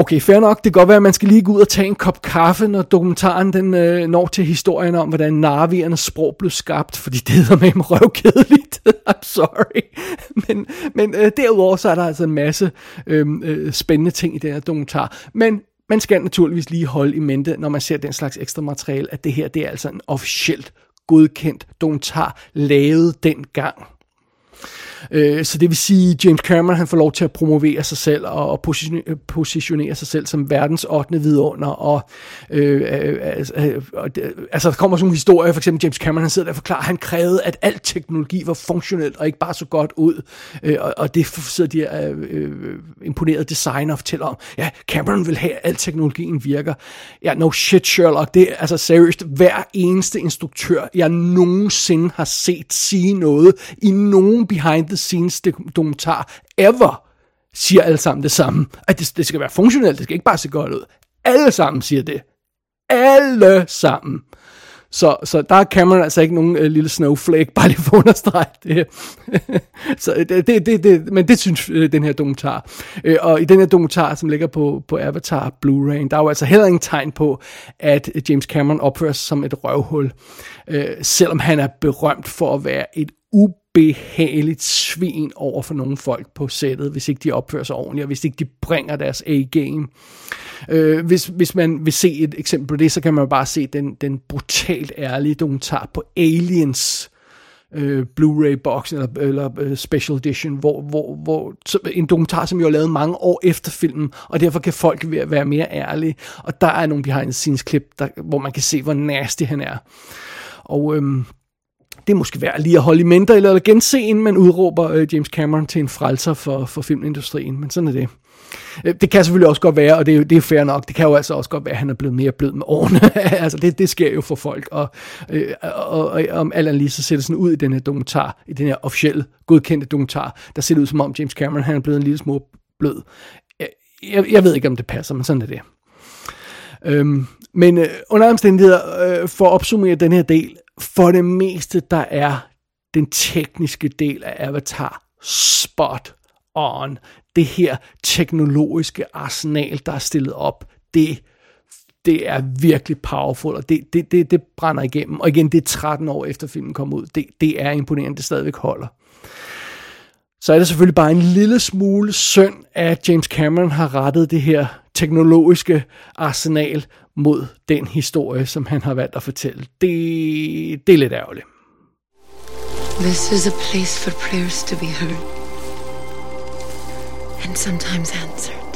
Okay, fair nok. Det kan godt være, at man skal lige gå ud og tage en kop kaffe, når dokumentaren den øh, når til historien om, hvordan narviernes sprog blev skabt, fordi det hedder med en røvkedeligt. I'm sorry. Men, men øh, derudover så er der altså en masse øh, øh, spændende ting i den her dokumentar. Men man skal naturligvis lige holde i mente, når man ser den slags ekstra materiale, at det her det er altså en officielt godkendt dokumentar, lavet dengang. Øh, så det vil sige, at James Cameron han får lov til at promovere sig selv og, og positionere sig selv som verdens 8. vidunder. Og, øh, øh, øh, øh altså, der kommer sådan nogle historier, for eksempel James Cameron, han sidder der og forklarer, at han krævede, at al teknologi var funktionelt og ikke bare så godt ud. Øh, og, og det sidder de øh, øh, imponerede designer og fortæller om, ja, Cameron vil have, at al teknologien virker. Ja, no shit, Sherlock. Det er altså seriøst hver eneste instruktør, jeg nogensinde har set sige noget i nogen behind the scenes dokumentar ever siger alle sammen det samme. At det, det skal være funktionelt, det skal ikke bare se godt ud. Alle sammen siger det. Alle sammen. Så, så der er Cameron altså ikke nogen øh, lille snowflake, bare lige for at understrege det. så det, det, det, det, men det synes øh, den her dokumentar. Øh, og i den her dokumentar, som ligger på, på Avatar Blu-ray, der er jo altså heller ingen tegn på, at øh, James Cameron opfører sig som et røvhul. Øh, selvom han er berømt for at være et ubehageligt svin over for nogle folk på sættet, hvis ikke de opfører sig ordentligt, og hvis ikke de bringer deres A-game. Øh, hvis, hvis man vil se et eksempel på det, så kan man bare se den, den brutalt ærlige dokumentar på Aliens, øh, Blu-ray-box eller, eller uh, special edition, hvor, hvor, hvor en dokumentar, som jo er lavet mange år efter filmen, og derfor kan folk være mere ærlige. Og der er nogle behind-the-scenes klip, der, hvor man kan se, hvor nasty han er. Og øhm, det er måske værd lige at holde i mente, eller gense, inden man udråber øh, James Cameron til en frelser for, for filmindustrien, men sådan er det. Øh, det kan selvfølgelig også godt være, og det er, det er fair nok, det kan jo altså også godt være, at han er blevet mere blød med årene. altså det, det sker jo for folk, og, øh, og, og om alt andet lige, så ser det sådan ud i den her dokumentar, i den her officielle, godkendte dokumentar, der ser det ud som om James Cameron, han er blevet en lille smule blød. Jeg, jeg, jeg ved ikke, om det passer, men sådan er det. Øhm, men øh, under omstændigheder, øh, for at opsummere den her del, for det meste, der er den tekniske del af Avatar spot on. Det her teknologiske arsenal, der er stillet op, det, det er virkelig powerful, og det, det, det, det brænder igennem. Og igen, det er 13 år efter filmen kom ud. Det, det er imponerende, det stadigvæk holder. Så er det selvfølgelig bare en lille smule synd, at James Cameron har rettet det her teknologiske arsenal mod den historie, som han har valgt at fortælle. Det, det er lidt ærgerligt. This is a place for prayers to be heard and sometimes answered.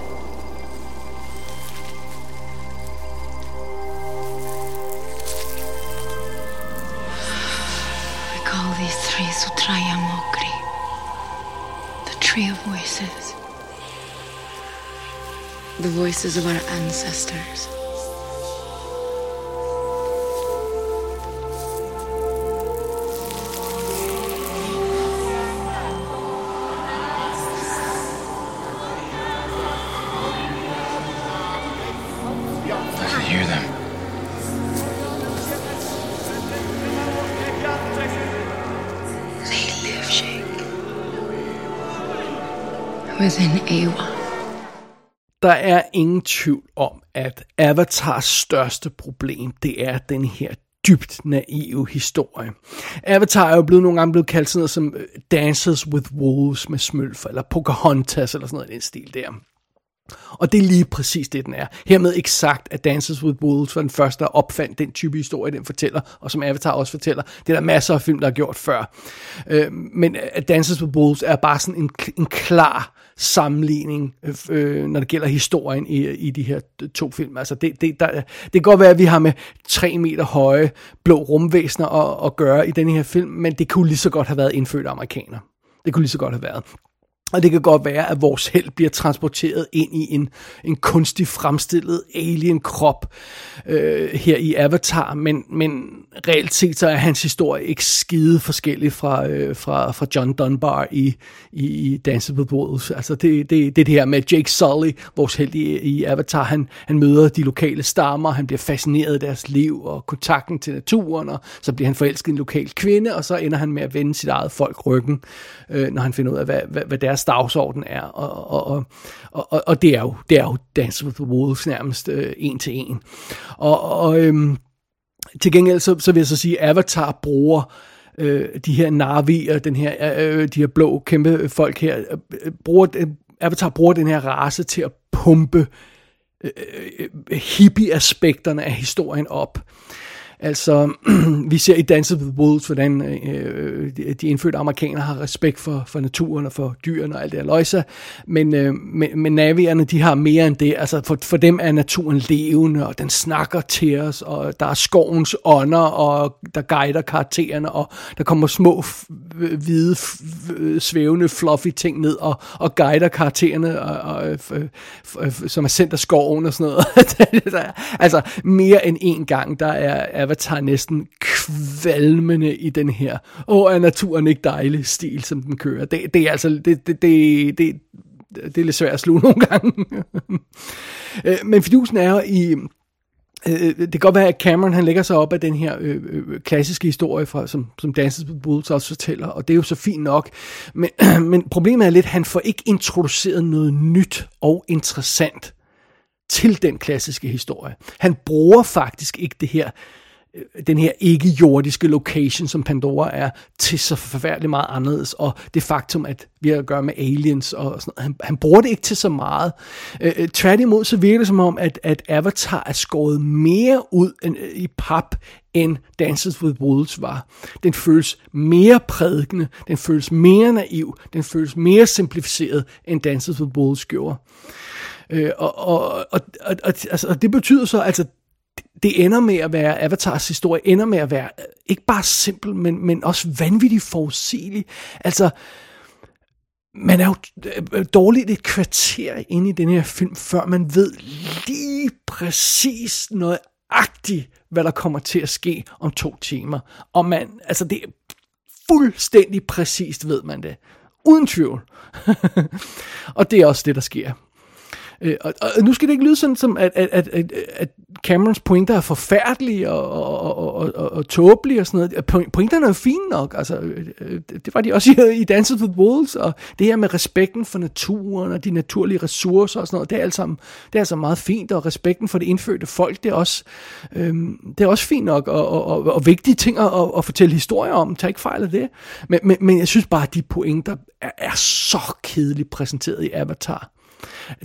I call these three Sutraya Mokri, the tree of voices. The voices of our ancestors. Within Awa. Der er ingen tvivl om, at Avatars største problem, det er den her dybt naive historie. Avatar er jo blevet nogle gange blevet kaldt sådan noget som øh, Dances with Wolves med smølfer, eller Pocahontas, eller sådan noget i den stil der. Og det er lige præcis det, den er. Hermed ikke sagt, at Dances with Wolves var den første, der opfandt den type historie, den fortæller, og som Avatar også fortæller. Det er der masser af film, der har gjort før. Øh, men øh, at Dances with Wolves er bare sådan en, en klar sammenligning, øh, øh, når det gælder historien i, i de her to film. Altså det, det, der, det kan godt være, at vi har med tre meter høje blå rumvæsener at, at gøre i den her film, men det kunne lige så godt have været indfødte amerikaner. Det kunne lige så godt have været. Og det kan godt være, at vores held bliver transporteret ind i en, en kunstig fremstillet alien-krop øh, her i Avatar, men, men reelt set så er hans historie ikke skide forskellig fra, øh, fra, fra John Dunbar i, i, i Dance with Wolves. Altså det, det, det, det her med Jake Sully, vores held i, i Avatar, han, han møder de lokale stammer, han bliver fascineret af deres liv og kontakten til naturen, og så bliver han forelsket i en lokal kvinde, og så ender han med at vende sit eget folk ryggen, øh, når han finder ud af, hvad, hvad, hvad deres dagsorden er. Og, og, og, og, og det er jo, det er jo Dance with the Wolves nærmest øh, en til en. Og, og øhm, til gengæld så, så vil jeg så sige, at Avatar bruger øh, de her Navi og den her, øh, øh, de her blå kæmpe folk her, øh, øh, bruger, øh, Avatar bruger den her race til at pumpe øh, øh hippie-aspekterne af historien op. Altså, vi ser i Dances with Wolves, hvordan øh, øh, de indfødte amerikanere har respekt for, for naturen og for dyrene og alt det her løjse, men, øh, men, men navierne, de har mere end det. Altså, for, for dem er naturen levende, og den snakker til os, og der er skovens ånder, og der guider karaktererne, og der kommer små, hvide, svævende, fluffy ting ned, og, og guider karaktererne, og, og, og, som er sendt af skoven og sådan noget. altså, mere end en gang, der er, er Avatar næsten kvalmende i den her, åh, er naturen ikke dejlig stil, som den kører. Det, det er altså, det, det, det, det, det er lidt svært at sluge nogle gange. Øh, men fidusen er jo i, øh, det kan godt være, at Cameron han lægger sig op af den her øh, øh, klassiske historie, fra, som, som Dances with Bulls også fortæller, og det er jo så fint nok. Men, men problemet er lidt, at han får ikke introduceret noget nyt og interessant til den klassiske historie. Han bruger faktisk ikke det her Øh, Øh, den her ikke-jordiske location, som Pandora er, til så forfærdeligt meget anderledes, og det faktum, at vi har at gøre med aliens, og sådan noget, han, han bruger det ikke til så meget. Øh, øh, tværtimod så virker det som om, at, at Avatar er skåret mere ud end, øh, i pap, end Dances with Wolves var. Den føles mere prædikende, den føles mere naiv, den føles mere simplificeret, end Dances with Wolves gjorde. Øh, og, og, og, og, og, altså, og det betyder så, altså det ender med at være, Avatars historie ender med at være øh, ikke bare simpel, men, men også vanvittigt forudsigelig. Altså, man er jo øh, øh, dårligt et kvarter inde i den her film, før man ved lige præcis noget agtigt, hvad der kommer til at ske om to timer. Og man, altså det er fuldstændig præcist, ved man det. Uden tvivl. og det er også det, der sker. Øh, og, og nu skal det ikke lyde sådan, som at, at, at, at Camerons pointer er forfærdelige og, og, og, og, og tåbelige og sådan noget. Pointerne er jo fine nok. Altså, øh, øh, det var de også i, i Dances with Wolves, og det her med respekten for naturen og de naturlige ressourcer og sådan noget, det er, altså, det er altså meget fint, og respekten for det indfødte folk, det er også, øhm, det er også fint nok, og, og, og, og vigtige ting at, at, at fortælle historier om. Tag ikke fejl af det. Men, men, men jeg synes bare, at de pointer er, er så kedeligt præsenteret i Avatar.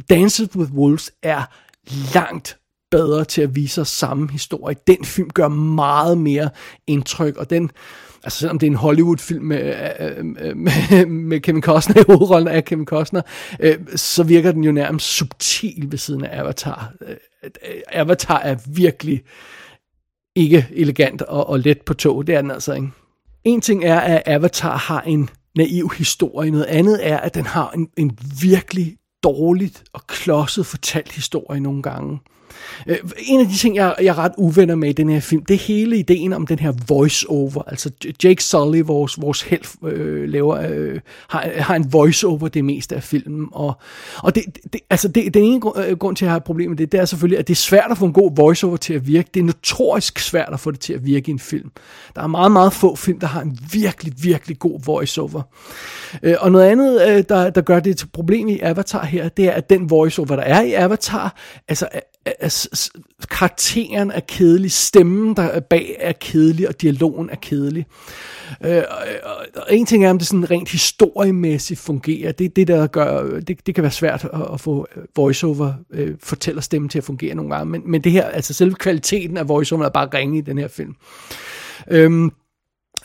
Dances with Wolves er langt bedre til at vise os samme historie. Den film gør meget mere indtryk, og den, altså selvom det er en Hollywood-film med, øh, øh, med, med Kevin Costner i hovedrollen af Kevin Costner, øh, så virker den jo nærmest subtil ved siden af Avatar. Øh, Avatar er virkelig ikke elegant og, og let på tog, det er den altså ikke. En ting er, at Avatar har en naiv historie, noget andet er, at den har en, en virkelig dårligt og klodset fortalt historie nogle gange. Øh, en af de ting, jeg, jeg er ret uvenner med i den her film, det er hele ideen om den her voice-over. Altså Jake Sully, vores, vores held, øh, laver, øh, har, har en voice-over det meste af filmen. Og, og det, det, altså det, den ene grund, øh, grund til, at jeg har et problem med det, det er selvfølgelig, at det er svært at få en god voice-over til at virke. Det er notorisk svært at få det til at virke i en film. Der er meget, meget få film, der har en virkelig, virkelig god voice-over. Øh, og noget andet, øh, der, der gør det til problem i Avatar her, det er, at den voice-over, der er i Avatar, altså karakteren er kedelig, stemmen der er bag er kedelig, og dialogen er kedelig. Øh, og, og en ting er, om det sådan rent historiemæssigt fungerer. Det, det der gør, det, det kan være svært at, at få voiceover øh, fortæller stemmen til at fungere nogle gange. Men, men det her, altså selve kvaliteten af voiceover er bare ringe i den her film. Øh,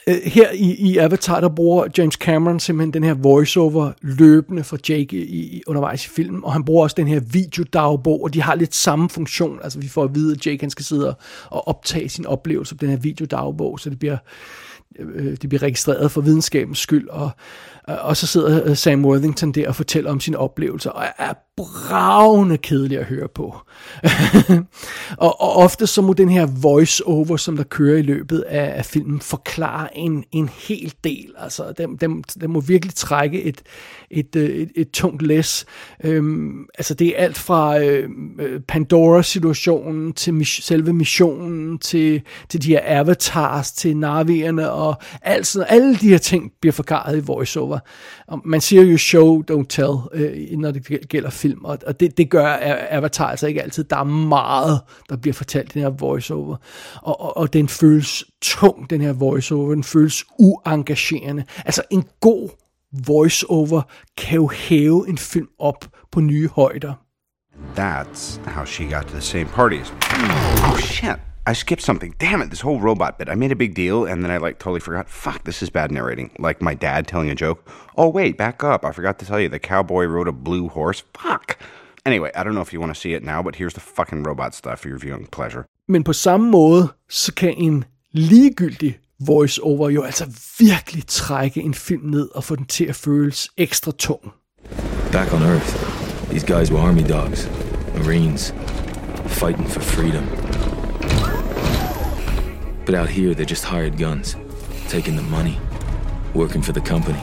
Øh, her i, i Avatar, der bruger James Cameron simpelthen den her voiceover løbende for Jake i, i, undervejs i filmen, og han bruger også den her videodagbog, og de har lidt samme funktion. Altså vi får at vide, at Jake han skal sidde og optage sin oplevelse på den her videodagbog, så det bliver, øh, det bliver registreret for videnskabens skyld, og, og så sidder Sam Worthington der og fortæller om sin oplevelse, og er bravende kedelig at høre på. og, og ofte så må den her voice-over, som der kører i løbet af, af filmen, forklare en, en hel del. Altså, den, den, den må virkelig trække et, et, øh, et, et tungt læs. Øhm, altså, det er alt fra øh, øh, Pandora-situationen til mis- selve missionen, til, til de her avatars, til navierne, og alt sådan, alle de her ting bliver forklaret i voice-over. Og man siger jo show, don't tell, øh, når det gælder film, og, og det, det gør Avatar altså ikke altid. Der er meget, der bliver fortalt i den her voiceover, og, og, og den føles tung, den her voiceover, den føles uengagerende. Altså en god voiceover kan jo hæve en film op på nye højder. That's how she got to the same parties. Oh shit. I skipped something. Damn it, this whole robot bit. I made a big deal and then I like totally forgot. Fuck, this is bad narrating. Like my dad telling a joke. Oh, wait, back up. I forgot to tell you the cowboy rode a blue horse. Fuck. Anyway, I don't know if you want to see it now, but here's the fucking robot stuff for your viewing pleasure. Men på samme måde, så kan en ligegyldig voice-over jo altså virkelig trække en film ned og få den til at føles ekstra tung. Back on Earth, these guys were army dogs, marines, fighting for freedom. But out here, they're just hired guns, taking the money, working for the company.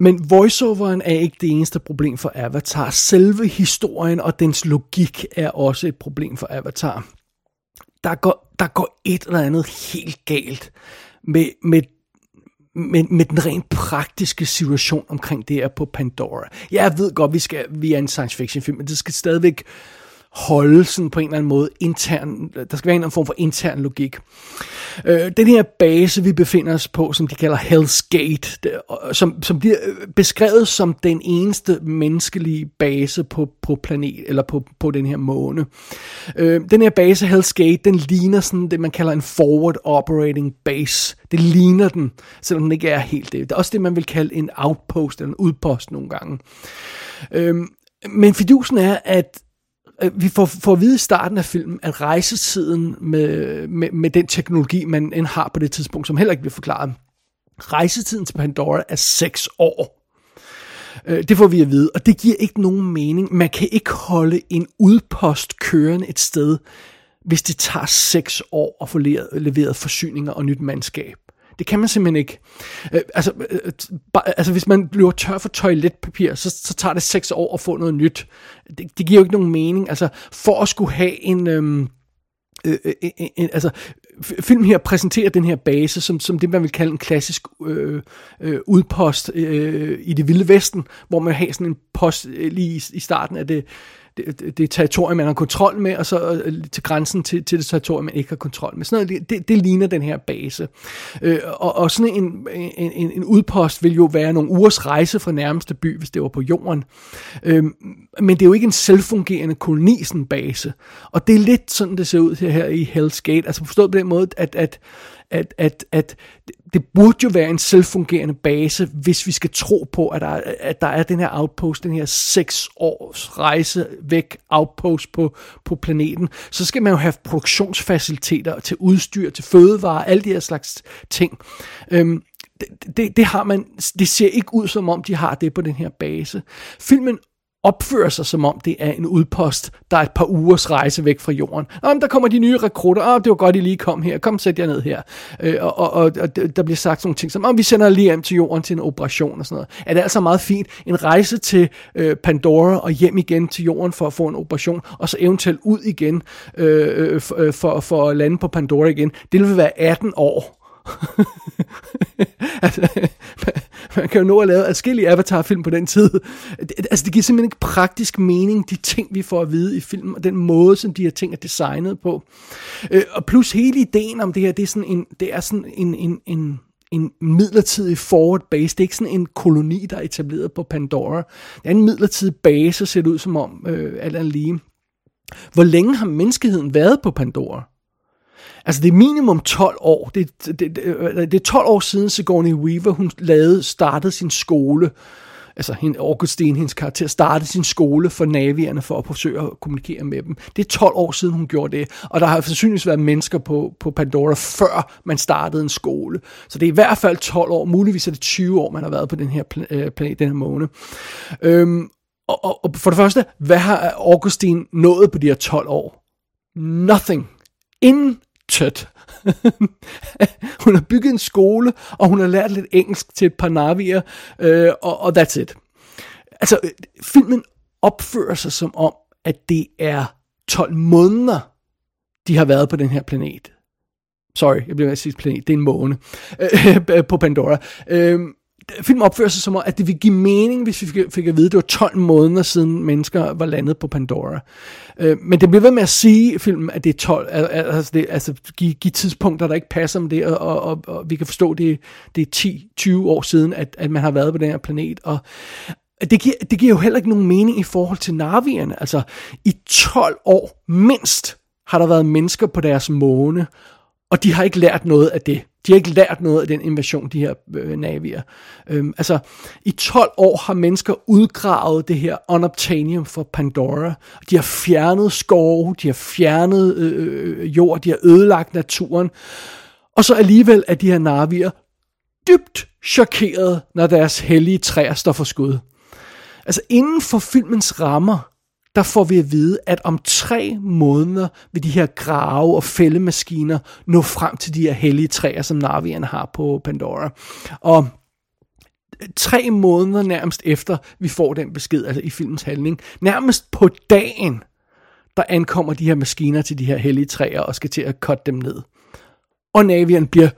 Men voiceoveren er ikke det eneste problem for Avatar. Selve historien og dens logik er også et problem for Avatar. Der går, der går et eller andet helt galt med, med med, med den rent praktiske situation omkring det her på Pandora. Jeg ved godt, vi skal vi er en science fiction film, men det skal stadigvæk holde sådan på en eller anden måde intern, der skal være en eller anden form for intern logik. Øh, den her base, vi befinder os på, som de kalder Hell's Gate, der, som, som bliver øh, beskrevet som den eneste menneskelige base på, på planet, eller på, på den her måne. Øh, den her base, Hell's Gate, den ligner sådan det, man kalder en forward operating base. Det ligner den, selvom den ikke er helt det. Det er også det, man vil kalde en outpost, eller en udpost nogle gange. Øh, men fidusen er, at Øh, vi får, får at vide i starten af filmen, at rejsetiden med, med, med den teknologi, man end har på det tidspunkt, som heller ikke bliver forklaret, rejsetiden til Pandora er 6 år. Øh, det får vi at vide, og det giver ikke nogen mening. Man kan ikke holde en udpost kørende et sted, hvis det tager 6 år at få leveret forsyninger og nyt mandskab. Det kan man simpelthen ikke. Øh, altså, øh, bare, altså, hvis man bliver tør for toiletpapir, så, så tager det seks år at få noget nyt. Det, det giver jo ikke nogen mening. Altså, for at skulle have en... Øhm, øh, øh, øh, øh, altså, filmen her præsenterer den her base som, som det, man vil kalde en klassisk øh, øh, udpost øh, i det vilde vesten, hvor man har sådan en post øh, lige i, i starten af det, det, det territorium, man har kontrol med, og så øh, til grænsen til, til det territorium, man ikke har kontrol med. Sådan noget, det, det ligner den her base. Øh, og, og sådan en, en, en, en udpost vil jo være nogle ugers rejse fra nærmeste by, hvis det var på jorden. Øh, men det er jo ikke en selvfungerende koloni, sådan base. Og det er lidt sådan, det ser ud her, her i Hell's Gate. Altså forstået på den måde, at, at at, at, at det burde jo være en selvfungerende base, hvis vi skal tro på, at der, at der er den her outpost, den her seks års rejse væk outpost på, på planeten. Så skal man jo have produktionsfaciliteter til udstyr, til fødevarer, alle de her slags ting. Øhm, det, det, det har man, det ser ikke ud som om, de har det på den her base. Filmen opfører sig som om det er en udpost, der er et par ugers rejse væk fra jorden. Om der kommer de nye rekrutter, ah, det var godt, I lige kom her, kom sæt jer ned her. Øh, og, og, og, og, der bliver sagt sådan nogle ting som, om vi sender lige hjem til jorden til en operation og sådan noget. Er det altså meget fint, en rejse til øh, Pandora og hjem igen til jorden for at få en operation, og så eventuelt ud igen øh, øh for, øh, for, for at lande på Pandora igen. Det vil være 18 år. altså, man kan jo nå at lave adskillige Avatar-film på den tid. Altså, det giver simpelthen ikke praktisk mening, de ting, vi får at vide i filmen, og den måde, som de her ting er designet på. Øh, og plus hele ideen om det her, det er sådan en, det er sådan en, en, en en midlertidig forward base. Det er ikke sådan en koloni, der er etableret på Pandora. Det er en midlertidig base, ser det ud som om, øh, alt andet lige. Hvor længe har menneskeheden været på Pandora? Altså det er minimum 12 år. Det, det, det, det øh, er 12 år siden Sigourney Weaver, hun lavede, startede sin skole. Altså hende, Augustine, hendes karakter, startede sin skole for navierne for at forsøge at kommunikere med dem. Det er 12 år siden, hun gjorde det. Og der har sandsynligvis været mennesker på, på Pandora, før man startede en skole. Så det er i hvert fald 12 år. Muligvis er det 20 år, man har været på den her øh, planet, den her måne. Øhm, og, og, og for det første, hvad har Augustine nået på de her 12 år? Nothing. Ingen tødt. hun har bygget en skole, og hun har lært lidt engelsk til et par navier, øh, og, og that's it. Altså, filmen opfører sig som om, at det er 12 måneder, de har været på den her planet. Sorry, jeg bliver ved at sige planet, det er en måne øh, på Pandora. Øh, film opfører sig som om, at det vil give mening, hvis vi fik, fik at vide, at det var 12 måneder siden mennesker var landet på Pandora. Øh, men det bliver ved med at sige i filmen, at det er 12, altså, det, altså give, give tidspunkter, der ikke passer med det, og, og, og, og vi kan forstå, at det, det er 10-20 år siden, at, at man har været på den her planet, og det giver, det giver jo heller ikke nogen mening i forhold til Navierne. Altså, i 12 år mindst har der været mennesker på deres måne, og de har ikke lært noget af det. De har ikke lært noget af den invasion, de her øh, navier. Øhm, altså, i 12 år har mennesker udgravet det her unobtainium for Pandora. De har fjernet skove, de har fjernet øh, øh, jord, de har ødelagt naturen. Og så alligevel er de her navier dybt chokeret, når deres hellige træer står for skud. Altså inden for filmens rammer, der får vi at vide, at om tre måneder vil de her grave- og fældemaskiner nå frem til de her hellige træer, som Navian har på Pandora. Og tre måneder nærmest efter, vi får den besked, altså i filmens handling, nærmest på dagen, der ankommer de her maskiner til de her hellige træer og skal til at cutte dem ned. Og Navian bliver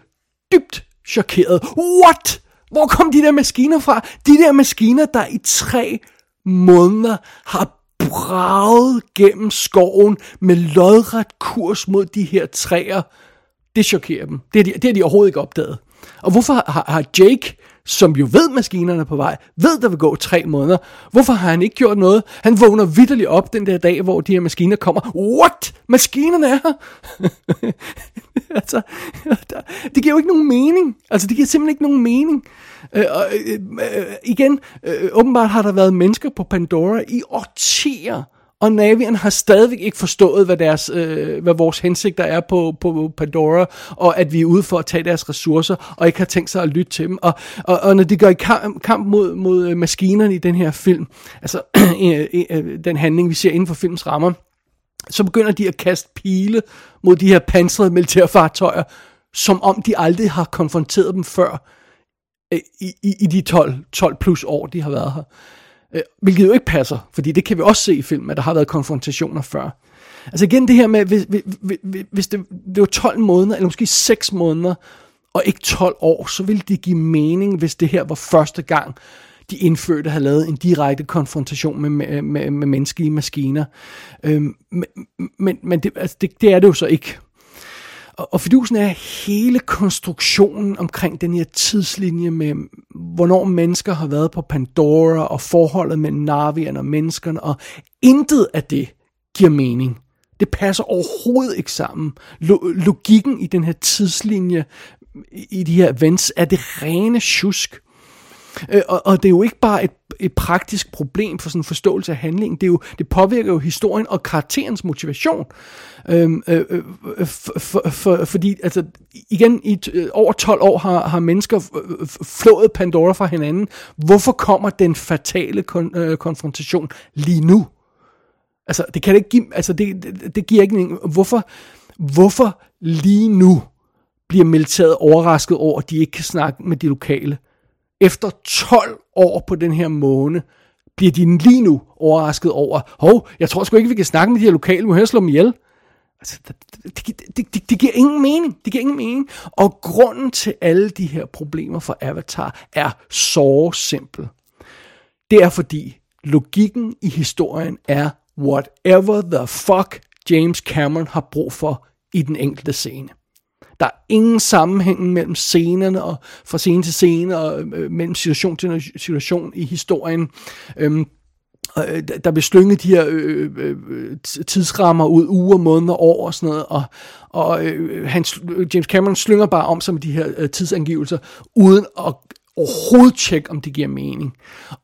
dybt chokeret. What? Hvor kom de der maskiner fra? De der maskiner, der i tre måneder har braget gennem skoven med lodret kurs mod de her træer. Det chokerer dem. Det har de, det har de overhovedet ikke opdaget. Og hvorfor har, har Jake, som jo ved maskinerne er på vej, ved der vil gå tre måneder, hvorfor har han ikke gjort noget? Han vågner vidderligt op den der dag, hvor de her maskiner kommer. What? Maskinerne er her? altså, det giver jo ikke nogen mening. Altså, det giver simpelthen ikke nogen mening. Øh, og, øh, øh, igen, øh, åbenbart har der været mennesker på Pandora i årtier, og Navian har stadigvæk ikke forstået, hvad, deres, øh, hvad vores hensigter er på, på Pandora, og at vi er ude for at tage deres ressourcer, og ikke har tænkt sig at lytte til dem. Og, og, og når de går i kamp, kamp mod, mod øh, maskinerne i den her film, altså øh, øh, den handling, vi ser inden for films rammer, så begynder de at kaste pile mod de her pansrede militærfartøjer, som om de aldrig har konfronteret dem før øh, i, i, i de 12, 12 plus år, de har været her. Øh, hvilket jo ikke passer, fordi det kan vi også se i film, at der har været konfrontationer før. Altså igen det her med, hvis, hvis, hvis det, det var 12 måneder, eller måske 6 måneder, og ikke 12 år, så ville det give mening, hvis det her var første gang, de indfødte havde lavet en direkte konfrontation med, med, med, med menneskelige maskiner. Øhm, men men, men det, altså det, det er det jo så ikke. Og, og fidusen er hele konstruktionen omkring den her tidslinje med, hvornår mennesker har været på Pandora, og forholdet mellem Navierne og menneskerne, og intet af det giver mening. Det passer overhovedet ikke sammen. Logikken i den her tidslinje, i de her events, er det rene tjusk. Øh, og, og det er jo ikke bare et, et praktisk problem for sådan en forståelse af handlingen, det, er jo, det påvirker jo historien og karakterens motivation. Øhm, øh, øh, for, for, for, fordi, altså, igen, i øh, over 12 år har, har mennesker flået Pandora fra hinanden. Hvorfor kommer den fatale kon, øh, konfrontation lige nu? Altså, det kan det ikke give, altså, det, det, det giver ikke en, hvorfor, hvorfor lige nu bliver militæret overrasket over, at de ikke kan snakke med de lokale? Efter 12 år på den her måne, bliver de lige nu overrasket over, hov, jeg tror sgu ikke, vi kan snakke med de her lokale, må jeg slå dem ihjel. Altså, det, det, det, det, det giver ingen mening. Det giver ingen mening. Og grunden til alle de her problemer for Avatar er så simpel. Det er fordi logikken i historien er whatever the fuck James Cameron har brug for i den enkelte scene. Der er ingen sammenhæng mellem scenerne og fra scene til scene og øh, mellem situation til situation i historien. Øhm, øh, der bliver slynget de her øh, øh, øh tidsrammer ud, uger, måneder, år og sådan noget, og, og øh, han, James Cameron slynger bare om sig med de her øh, tidsangivelser, uden at overhovedet tjekke, om det giver mening.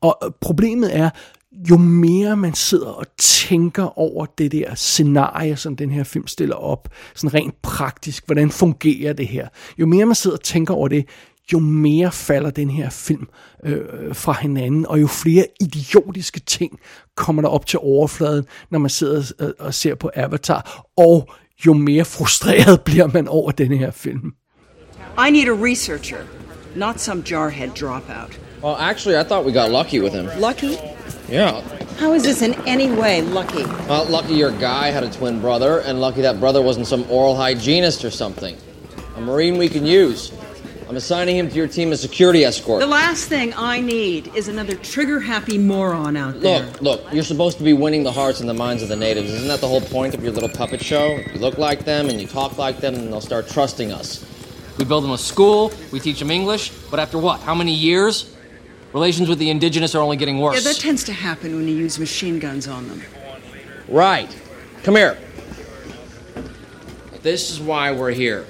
Og øh, problemet er, jo mere man sidder og tænker over det der scenarie, som den her film stiller op, sådan rent praktisk, hvordan fungerer det her, jo mere man sidder og tænker over det, jo mere falder den her film øh, fra hinanden, og jo flere idiotiske ting kommer der op til overfladen, når man sidder og, og ser på Avatar, og jo mere frustreret bliver man over den her film. I need a researcher, not some jarhead dropout. Well, actually, I thought we got lucky with him. Lucky? Yeah. How is this in any way lucky? Well, lucky your guy had a twin brother, and lucky that brother wasn't some oral hygienist or something. A Marine we can use. I'm assigning him to your team as security escort. The last thing I need is another trigger happy moron out there. Look, look, you're supposed to be winning the hearts and the minds of the natives. Isn't that the whole point of your little puppet show? You look like them and you talk like them, and they'll start trusting us. We build them a school, we teach them English, but after what? How many years? Relations with the indigenous are only getting worse. Yeah, that tends to happen when you use machine guns on them. Right. Come here. This is why we're here.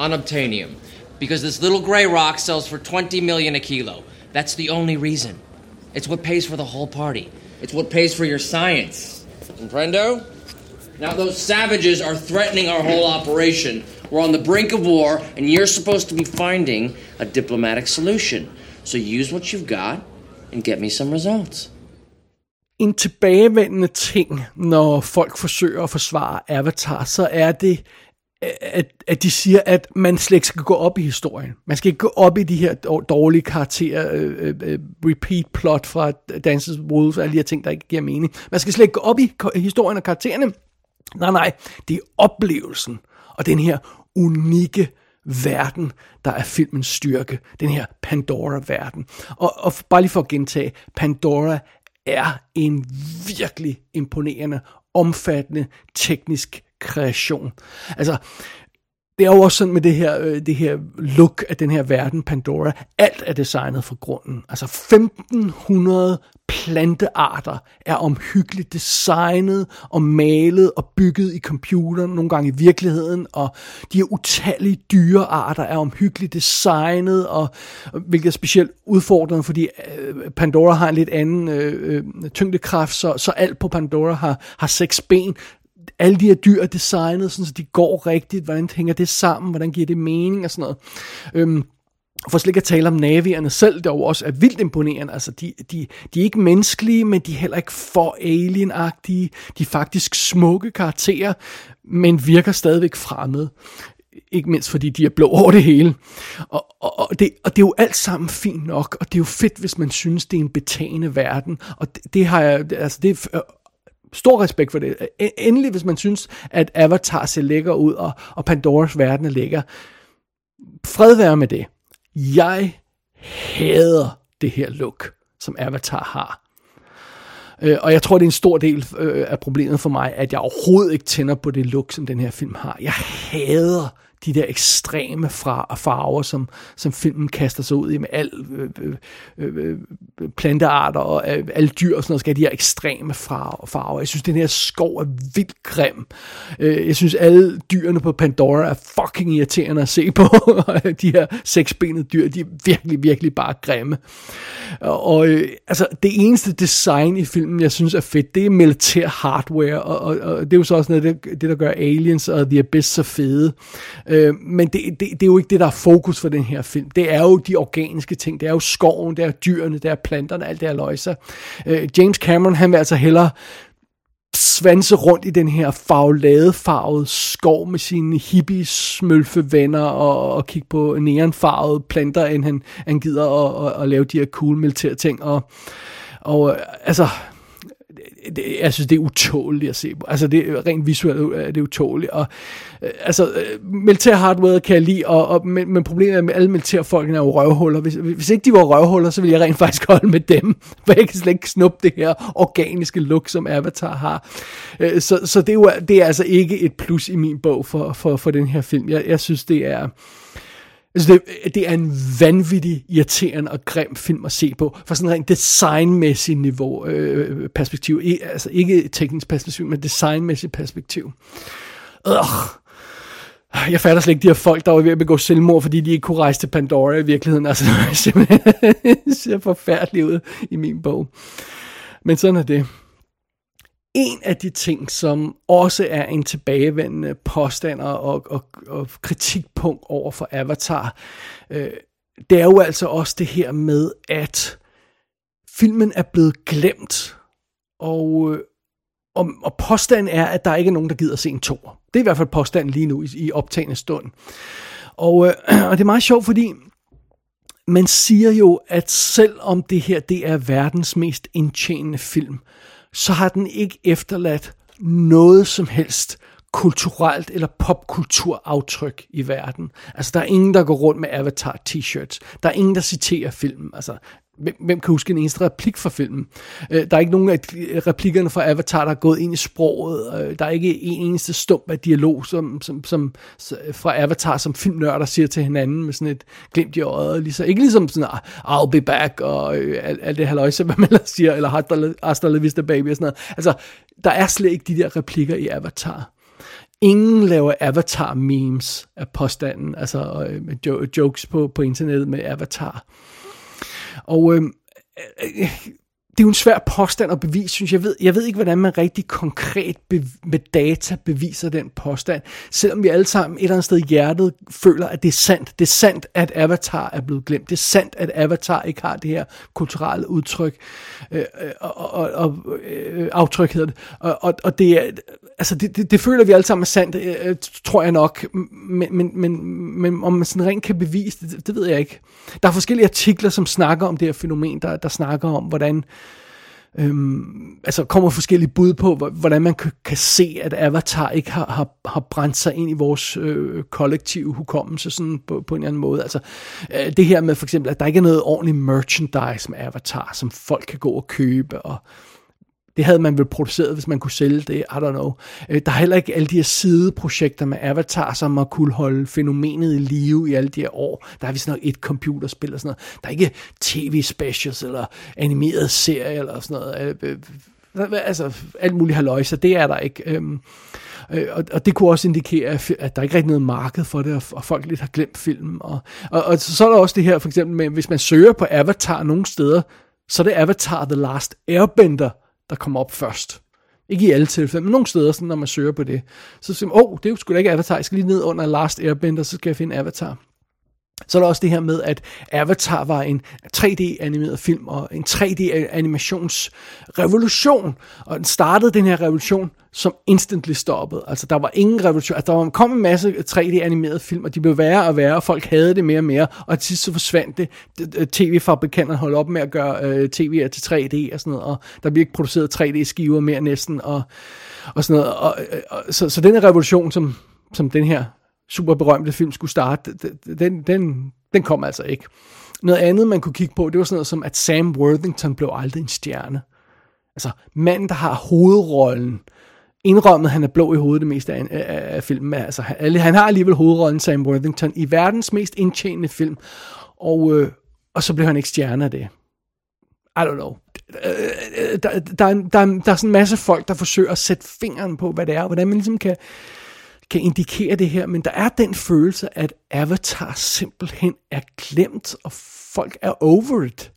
Unobtainium. Because this little gray rock sells for 20 million a kilo. That's the only reason. It's what pays for the whole party. It's what pays for your science. Comprendo? Now, those savages are threatening our whole operation. We're on the brink of war, and you're supposed to be finding a diplomatic solution. So use what you've got and get me some results. En tilbagevendende ting, når folk forsøger at forsvare Avatar, så er det, at, at de siger, at man slet ikke skal gå op i historien. Man skal ikke gå op i de her dårlige karakterer, øh, øh, øh, repeat plot fra Dances Wolves og alle de her ting, der ikke giver mening. Man skal slet ikke gå op i historien og karaktererne. Nej, nej, det er oplevelsen og den her unikke verden, der er filmens styrke. Den her Pandora-verden. Og, og bare lige for at gentage, Pandora er en virkelig imponerende, omfattende teknisk kreation. Altså, det er jo også sådan med det her, øh, det her look af den her verden, Pandora. Alt er designet fra grunden. Altså 1500 plantearter er omhyggeligt designet og malet og bygget i computeren, nogle gange i virkeligheden, og de her utallige dyrearter er omhyggeligt designet, og hvilket er specielt udfordrende, fordi øh, Pandora har en lidt anden øh, øh, tyngdekraft, så, så alt på Pandora har, har seks ben, alle de her dyr er designet, sådan, så de går rigtigt, hvordan hænger det sammen, hvordan giver det mening og sådan noget. Øhm, for slet ikke at tale om navierne selv, der jo også er vildt imponerende. Altså, de, de, de er ikke menneskelige, men de er heller ikke for alienagtige. De er faktisk smukke karakterer, men virker stadigvæk fremmede. Ikke mindst fordi de er blå over det hele. Og, og, og, det, og det er jo alt sammen fint nok, og det er jo fedt, hvis man synes, det er en betagende verden. Og det, det har jeg, altså det er stor respekt for det. Endelig, hvis man synes, at Avatar ser lækker ud, og, og Pandoras verden er lækker. Fred være med det. Jeg hader det her look, som Avatar har. Øh, og jeg tror, det er en stor del øh, af problemet for mig, at jeg overhovedet ikke tænder på det look, som den her film har. Jeg hader de der ekstreme fra farver, som, som filmen kaster sig ud i med al øh, øh, øh, øh plantearter og øh, alle dyr og sådan noget, skal have de her ekstreme farver. Jeg synes, den her skov er vildt grim. Øh, jeg synes, alle dyrene på Pandora er fucking irriterende at se på. de her seksbenede dyr, de er virkelig, virkelig bare grimme. Og, og øh, altså, det eneste design i filmen, jeg synes er fedt, det er militær hardware, og, og, og det er jo så også noget, det, det der gør Aliens og The Abyss så fede. Øh, men det, det, det er jo ikke det, der er fokus for den her film. Det er jo de organiske ting, det er jo skoven, det er dyrene, det er planterne, alt det her løjser. Øh, James Cameron, han vil altså hellere svanse rundt i den her farveladefarvede skov med sine hippie smølfe venner og, og kigge på neonfarvede planter, end han, han gider at, at, at lave de her cool militære ting. Og, og øh, altså, det, jeg synes, det er utåligt at se på. Altså, det er rent visuelt øh, er det utåligt. Og, øh, altså, øh, militær hardware kan jeg lide, og, og, men, men problemet er, at alle militærfolkene er jo røvhuller. Hvis, hvis ikke de var røvhuller, så ville jeg rent faktisk holde med dem, for jeg kan slet ikke snuppe det her organiske look, som Avatar har. Øh, så, så det, er jo, det er altså ikke et plus i min bog for, for, for den her film. Jeg, jeg synes, det er... Altså det, det er en vanvittig irriterende og grim film at se på, fra sådan en designmæssigt niveau, øh, perspektiv. I, altså ikke teknisk perspektiv, men designmæssigt perspektiv. Ugh. Jeg fatter slet ikke de her folk, der var ved at begå selvmord, fordi de ikke kunne rejse til Pandora i virkeligheden. Altså, det ser forfærdeligt ud i min bog. Men sådan er det en af de ting, som også er en tilbagevendende påstand og, og, og kritikpunkt over for Avatar, øh, det er jo altså også det her med, at filmen er blevet glemt, og, øh, og, og påstanden er, at der ikke er nogen, der gider se en tor. Det er i hvert fald påstanden lige nu i, i optagende stund. Og, øh, og det er meget sjovt, fordi man siger jo, at selvom det her det er verdens mest indtjenende film, så har den ikke efterladt noget som helst kulturelt eller popkulturaftryk i verden. Altså, der er ingen, der går rundt med Avatar t-shirts. Der er ingen, der citerer filmen. Altså, Hvem, hvem kan huske en eneste replik fra filmen? Øh, der er ikke nogen af øh, replikkerne fra Avatar, der er gået ind i sproget. Øh, der er ikke en eneste stump af dialog som, som, som, fra Avatar, som filmnørder siger til hinanden med sådan et glimt i øjet. Ligesom, ikke ligesom sådan, ah, I'll be back, og øh, alt, alt det halvøjse, hvad man ellers siger, eller hasta la vista baby og sådan noget. Altså, der er slet ikke de der replikker i Avatar. Ingen laver Avatar-memes af påstanden, altså øh, jokes på, på internettet med Avatar. Og øhm, øh, øh, det er jo en svær påstand at bevise, synes jeg. Jeg ved, jeg ved ikke, hvordan man rigtig konkret med data beviser den påstand. Selvom vi alle sammen et eller andet sted i hjertet føler, at det er sandt. Det er sandt, at Avatar er blevet glemt. Det er sandt, at Avatar ikke har det her kulturelle udtryk. Øh, og, og, og øh, aftryk hedder det. Og, og, og det er, altså det, det, det føler vi alle sammen er sandt, øh, tror jeg nok. Men, men, men, men om man sådan rent kan bevise det, det ved jeg ikke. Der er forskellige artikler, som snakker om det her fænomen, der, der snakker om, hvordan øhm, altså kommer forskellige bud på, hvordan man kan, kan se, at Avatar ikke har, har, har brændt sig ind i vores øh, kollektive hukommelse sådan på, på en eller anden måde. Altså øh, det her med for eksempel, at der ikke er noget ordentligt merchandise med Avatar, som folk kan gå og købe, og det havde man vel produceret, hvis man kunne sælge det, I don't know. Øh, der er heller ikke alle de her sideprojekter med Avatar, som har kunne holde fænomenet i live i alle de her år. Der er vi sådan noget et computerspil og sådan noget. Der er ikke tv-specials eller animeret serie eller sådan noget. Øh, øh, altså, alt muligt så det er der ikke. Øhm, øh, og, og det kunne også indikere, at der ikke er rigtig noget marked for det, og folk lidt har glemt filmen. Og, og, og så er der også det her, for eksempel, med, hvis man søger på Avatar nogle steder, så er det Avatar The Last Airbender, der kommer op først. Ikke i alle tilfælde, men nogle steder, sådan, når man søger på det. Så siger man, åh, oh, det er jo sgu da ikke Avatar, jeg skal lige ned under Last Airbender, så skal jeg finde Avatar. Så er der også det her med, at Avatar var en 3D-animeret film og en 3D-animationsrevolution. Og den startede den her revolution, som instantly stoppede. Altså der var ingen revolution. Altså, der kom en masse 3D-animerede film, og de blev værre og værre, og folk havde det mere og mere. Og til sidst så forsvandt det. TV-fabrikanterne holdt op med at gøre øh, tv til 3D og sådan noget. Og der blev ikke produceret 3D-skiver mere næsten. Og, og sådan noget. Og, øh, og, så, så den revolution, som, som den her super berømte film skulle starte, den, den, den kom altså ikke. Noget andet, man kunne kigge på, det var sådan noget som, at Sam Worthington blev aldrig en stjerne. Altså, manden, der har hovedrollen, indrømmet, han er blå i hovedet det meste af, af, af filmen. Altså, han, han har alligevel hovedrollen Sam Worthington i verdens mest indtjenende film, og, øh, og så blev han ikke stjerne af det. I don't know. Der, der, der, der, der er sådan en masse folk, der forsøger at sætte fingeren på, hvad det er, og hvordan man ligesom kan, kan indikere det her, men der er den følelse, at Avatar simpelthen er glemt, og folk er over it.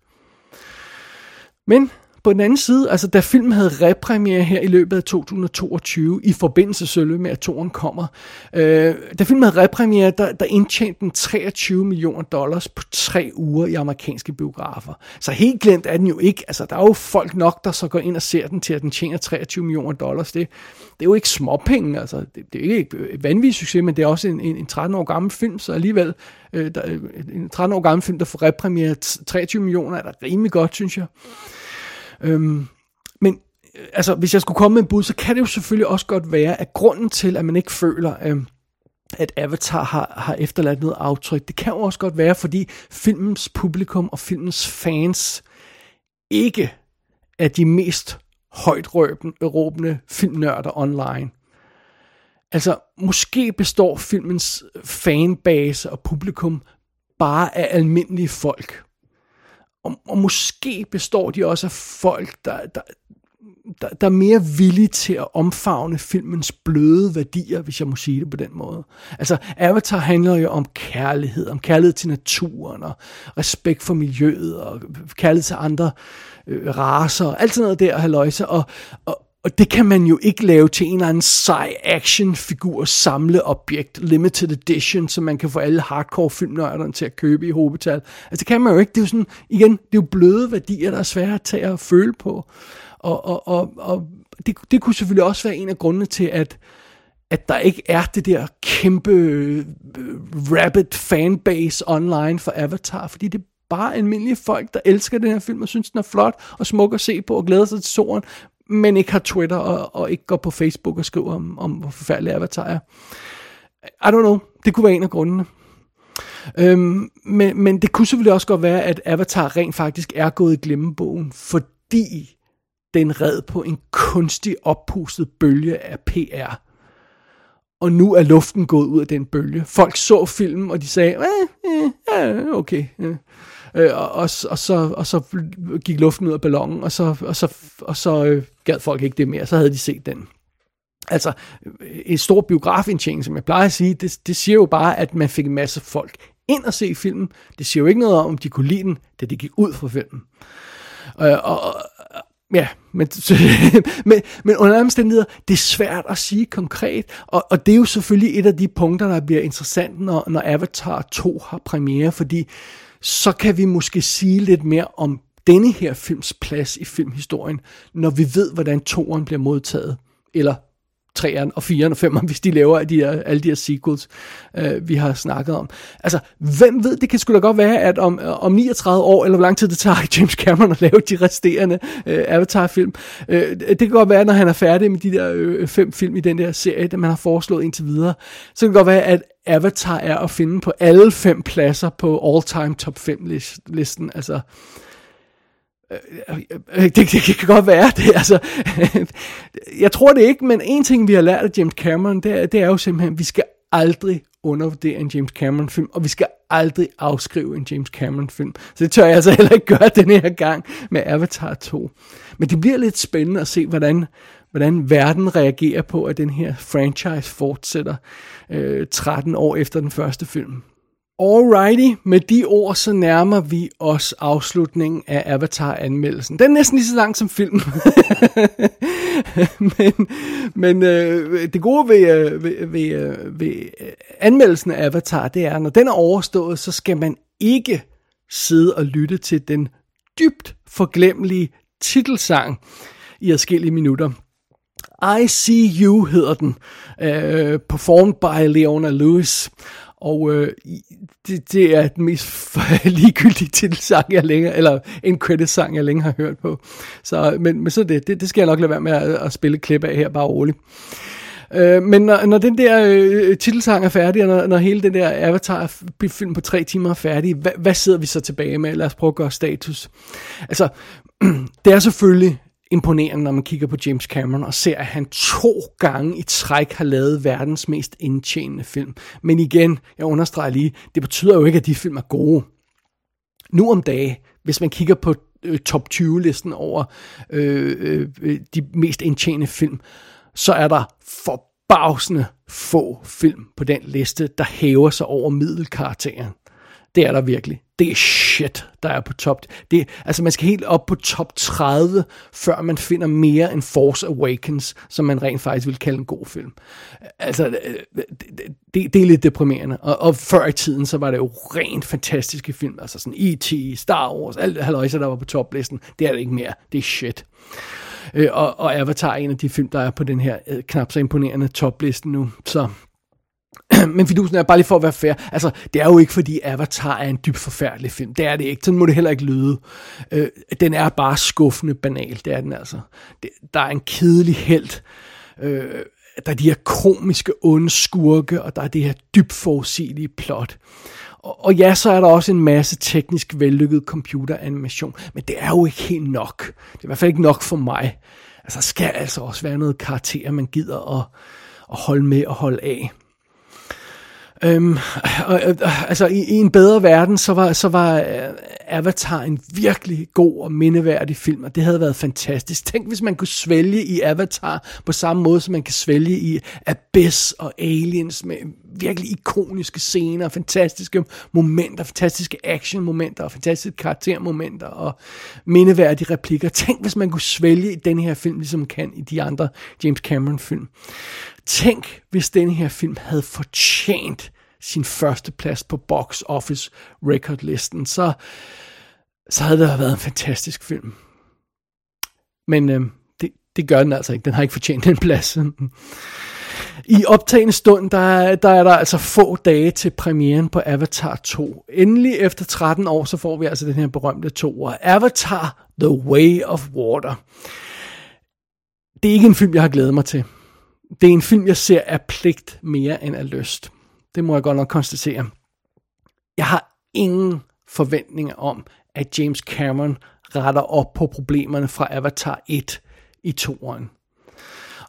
Men på den anden side, altså da filmen havde repræmiere her i løbet af 2022, i forbindelse selvfølgelig med, at toren kommer, øh, da filmen havde repræmiere, der, der indtjente den 23 millioner dollars på tre uger i amerikanske biografer. Så helt glemt er den jo ikke. Altså, der er jo folk nok, der så går ind og ser den til, at den tjener 23 millioner dollars. Det, det er jo ikke småpenge, altså. Det, det er ikke et vanvittigt succes, men det er også en, en, en 13 år gammel film, så alligevel øh, der, en 13 år gammel film, der får repræmiere 23 millioner, er da rimelig godt, synes jeg. Øhm, men øh, altså, hvis jeg skulle komme med en bud, så kan det jo selvfølgelig også godt være, at grunden til, at man ikke føler, øhm, at Avatar har, har efterladt noget aftryk, det kan jo også godt være, fordi filmens publikum og filmens fans ikke er de mest højt råbende filmnørder online. Altså, måske består filmens fanbase og publikum bare af almindelige folk. Og, og måske består de også af folk, der, der, der, der er mere villige til at omfavne filmens bløde værdier, hvis jeg må sige det på den måde. Altså, Avatar handler jo om kærlighed, om kærlighed til naturen, og respekt for miljøet, og kærlighed til andre øh, raser, og alt sådan noget der, haløjse, og, og, og det kan man jo ikke lave til en eller anden sej actionfigur samleobjekt, limited edition, som man kan få alle hardcore filmnørderne til at købe i hobetal. Altså det kan man jo ikke. Det er jo sådan, igen, det er jo bløde værdier, der er svære at tage og føle på. Og, og, og, og det, det kunne selvfølgelig også være en af grundene til, at at der ikke er det der kæmpe øh, rabbit fanbase online for Avatar, fordi det er bare almindelige folk, der elsker den her film og synes, den er flot og smuk at se på og glæder sig til solen, men ikke har Twitter og, og ikke går på Facebook og skriver om, om hvor forfærdelig Avatar er. I don't know. Det kunne være en af grundene. Øhm, men, men det kunne selvfølgelig også godt være, at Avatar rent faktisk er gået i glemmebogen, fordi den red på en kunstig oppustet bølge af PR. Og nu er luften gået ud af den bølge. Folk så filmen, og de sagde, eh, eh, okay. Eh. Øh, og, og, og, så, og så gik luften ud af ballonen, og så, og så, og så øh, gad folk ikke det mere. Så havde de set den. Altså, øh, en stor biografindtjening, som jeg plejer at sige, det, det siger jo bare, at man fik en masse folk ind og se filmen. Det siger jo ikke noget om, om de kunne lide den, da de gik ud fra filmen. Øh, og, og, ja, men, men, men under andre omstændigheder, det er svært at sige konkret, og, og det er jo selvfølgelig et af de punkter, der bliver interessant, når, når Avatar 2 har premiere, fordi så kan vi måske sige lidt mere om denne her films plads i filmhistorien, når vi ved, hvordan toeren bliver modtaget. Eller 3'eren og 4'eren og 5'eren, hvis de laver de her, alle de her sequels, øh, vi har snakket om. Altså, hvem ved, det kan sgu da godt være, at om, øh, om 39 år, eller hvor lang tid det tager James Cameron at lave de resterende øh, Avatar-film, øh, det kan godt være, når han er færdig med de der øh, fem film i den der serie, der man har foreslået indtil videre, så kan det godt være, at Avatar er at finde på alle fem pladser på all-time top 5 listen. Altså, Øh, øh, det, det, det kan godt være det, altså, jeg tror det ikke, men en ting vi har lært af James Cameron, det er, det er jo simpelthen, vi skal aldrig undervurdere en James Cameron film, og vi skal aldrig afskrive en James Cameron film. Så det tør jeg altså heller ikke gøre den her gang med Avatar 2. Men det bliver lidt spændende at se, hvordan, hvordan verden reagerer på, at den her franchise fortsætter øh, 13 år efter den første film. Alrighty, med de ord så nærmer vi os afslutningen af Avatar-anmeldelsen. Den er næsten lige så lang som filmen. men men øh, det gode ved, øh, ved, ved, øh, ved øh, anmeldelsen af Avatar, det er, når den er overstået, så skal man ikke sidde og lytte til den dybt forglemmelige titelsang i adskillige minutter. I See You hedder den, øh, performed by Leona Lewis. Og øh, det, det er den mest ligegyldige titelsang, jeg længere, eller en credit-sang, jeg længe har hørt på. Så, men, men så det, det, det skal jeg nok lade være med at, at spille klip af her, bare roligt. Øh, men når, når den der øh, titelsang er færdig, og når, når hele den der Avatar-film på tre timer er færdig, hvad, hvad sidder vi så tilbage med? Lad os prøve at gøre status. Altså, det er selvfølgelig imponerende, når man kigger på James Cameron og ser, at han to gange i træk har lavet verdens mest indtjenende film. Men igen, jeg understreger lige, det betyder jo ikke, at de film er gode. Nu om dage, hvis man kigger på øh, top 20-listen over øh, øh, de mest indtjenende film, så er der forbavsende få film på den liste, der hæver sig over middelkarakteren. Det er der virkelig. Det er shit, der er på top. Det, altså man skal helt op på top 30, før man finder mere end Force Awakens, som man rent faktisk vil kalde en god film. Altså, øh, det, det, det er lidt deprimerende. Og, og før i tiden, så var det jo rent fantastiske film. Altså sådan E.T., Star Wars, alt det halvøjse, der var på toplisten. Det er det ikke mere. Det er shit. Øh, og, og Avatar er en af de film, der er på den her øh, knap så imponerende toplisten nu. Så men fidusen er bare lige for at være fair. Altså, det er jo ikke fordi Avatar er en dybt forfærdelig film. Det er det ikke. Sådan må det heller ikke lyde. Øh, den er bare skuffende banal. Det er den altså. Det, der er en kedelig held. Øh, der er de her komiske onde skurke, og der er det her dybt forudsigelige plot. Og, og ja, så er der også en masse teknisk vellykket computeranimation, men det er jo ikke helt nok. Det er i hvert fald ikke nok for mig. Altså, der skal altså også være noget karakter, man gider at, at holde med og holde af. Øhm, og, øh, øh, altså i, i en bedre verden, så var, så var øh, Avatar en virkelig god og mindeværdig film, og det havde været fantastisk. Tænk, hvis man kunne svælge i Avatar på samme måde, som man kan svælge i Abyss og Aliens med virkelig ikoniske scener, fantastiske momenter, fantastiske action-momenter og fantastiske karaktermomenter og mindeværdige replikker. Tænk, hvis man kunne svælge i den her film, ligesom kan i de andre James Cameron-film. Tænk, hvis den her film havde fortjent sin første plads på box office recordlisten, så, så havde det været en fantastisk film. Men øh, det, det gør den altså ikke. Den har ikke fortjent den plads. I optagende stund, der, der er der altså få dage til premieren på Avatar 2. Endelig efter 13 år, så får vi altså den her berømte to. Avatar The Way of Water. Det er ikke en film, jeg har glædet mig til det er en film, jeg ser af pligt mere end af lyst. Det må jeg godt nok konstatere. Jeg har ingen forventninger om, at James Cameron retter op på problemerne fra Avatar 1 i toeren.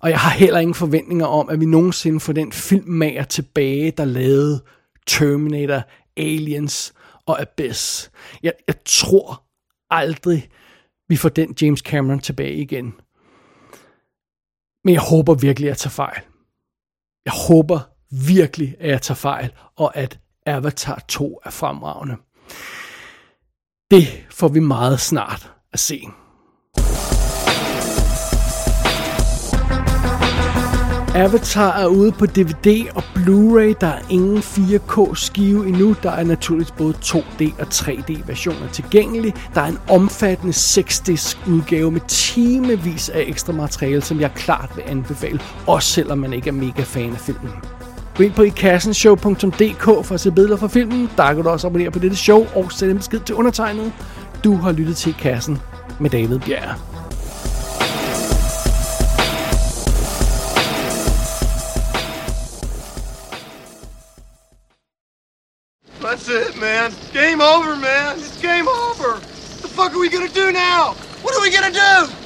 Og jeg har heller ingen forventninger om, at vi nogensinde får den filmmager tilbage, der lavede Terminator, Aliens og Abyss. Jeg, jeg tror aldrig, vi får den James Cameron tilbage igen. Men jeg håber virkelig, at jeg tager fejl. Jeg håber virkelig, at jeg tager fejl, og at Avatar 2 er fremragende. Det får vi meget snart at se. Avatar er ude på DVD og Blu-ray. Der er ingen 4K skive endnu. Der er naturligvis både 2D og 3D versioner tilgængelige. Der er en omfattende 6-disk udgave med timevis af ekstra materiale, som jeg klart vil anbefale, også selvom man ikke er mega fan af filmen. Gå ind på ikassenshow.dk for at se billeder fra filmen. Der kan du også abonnere på dette show og sende en besked til undertegnet. Du har lyttet til Kassen med David Bjerg. That's it, man. Game over, man. It's game over. What the fuck are we gonna do now? What are we gonna do?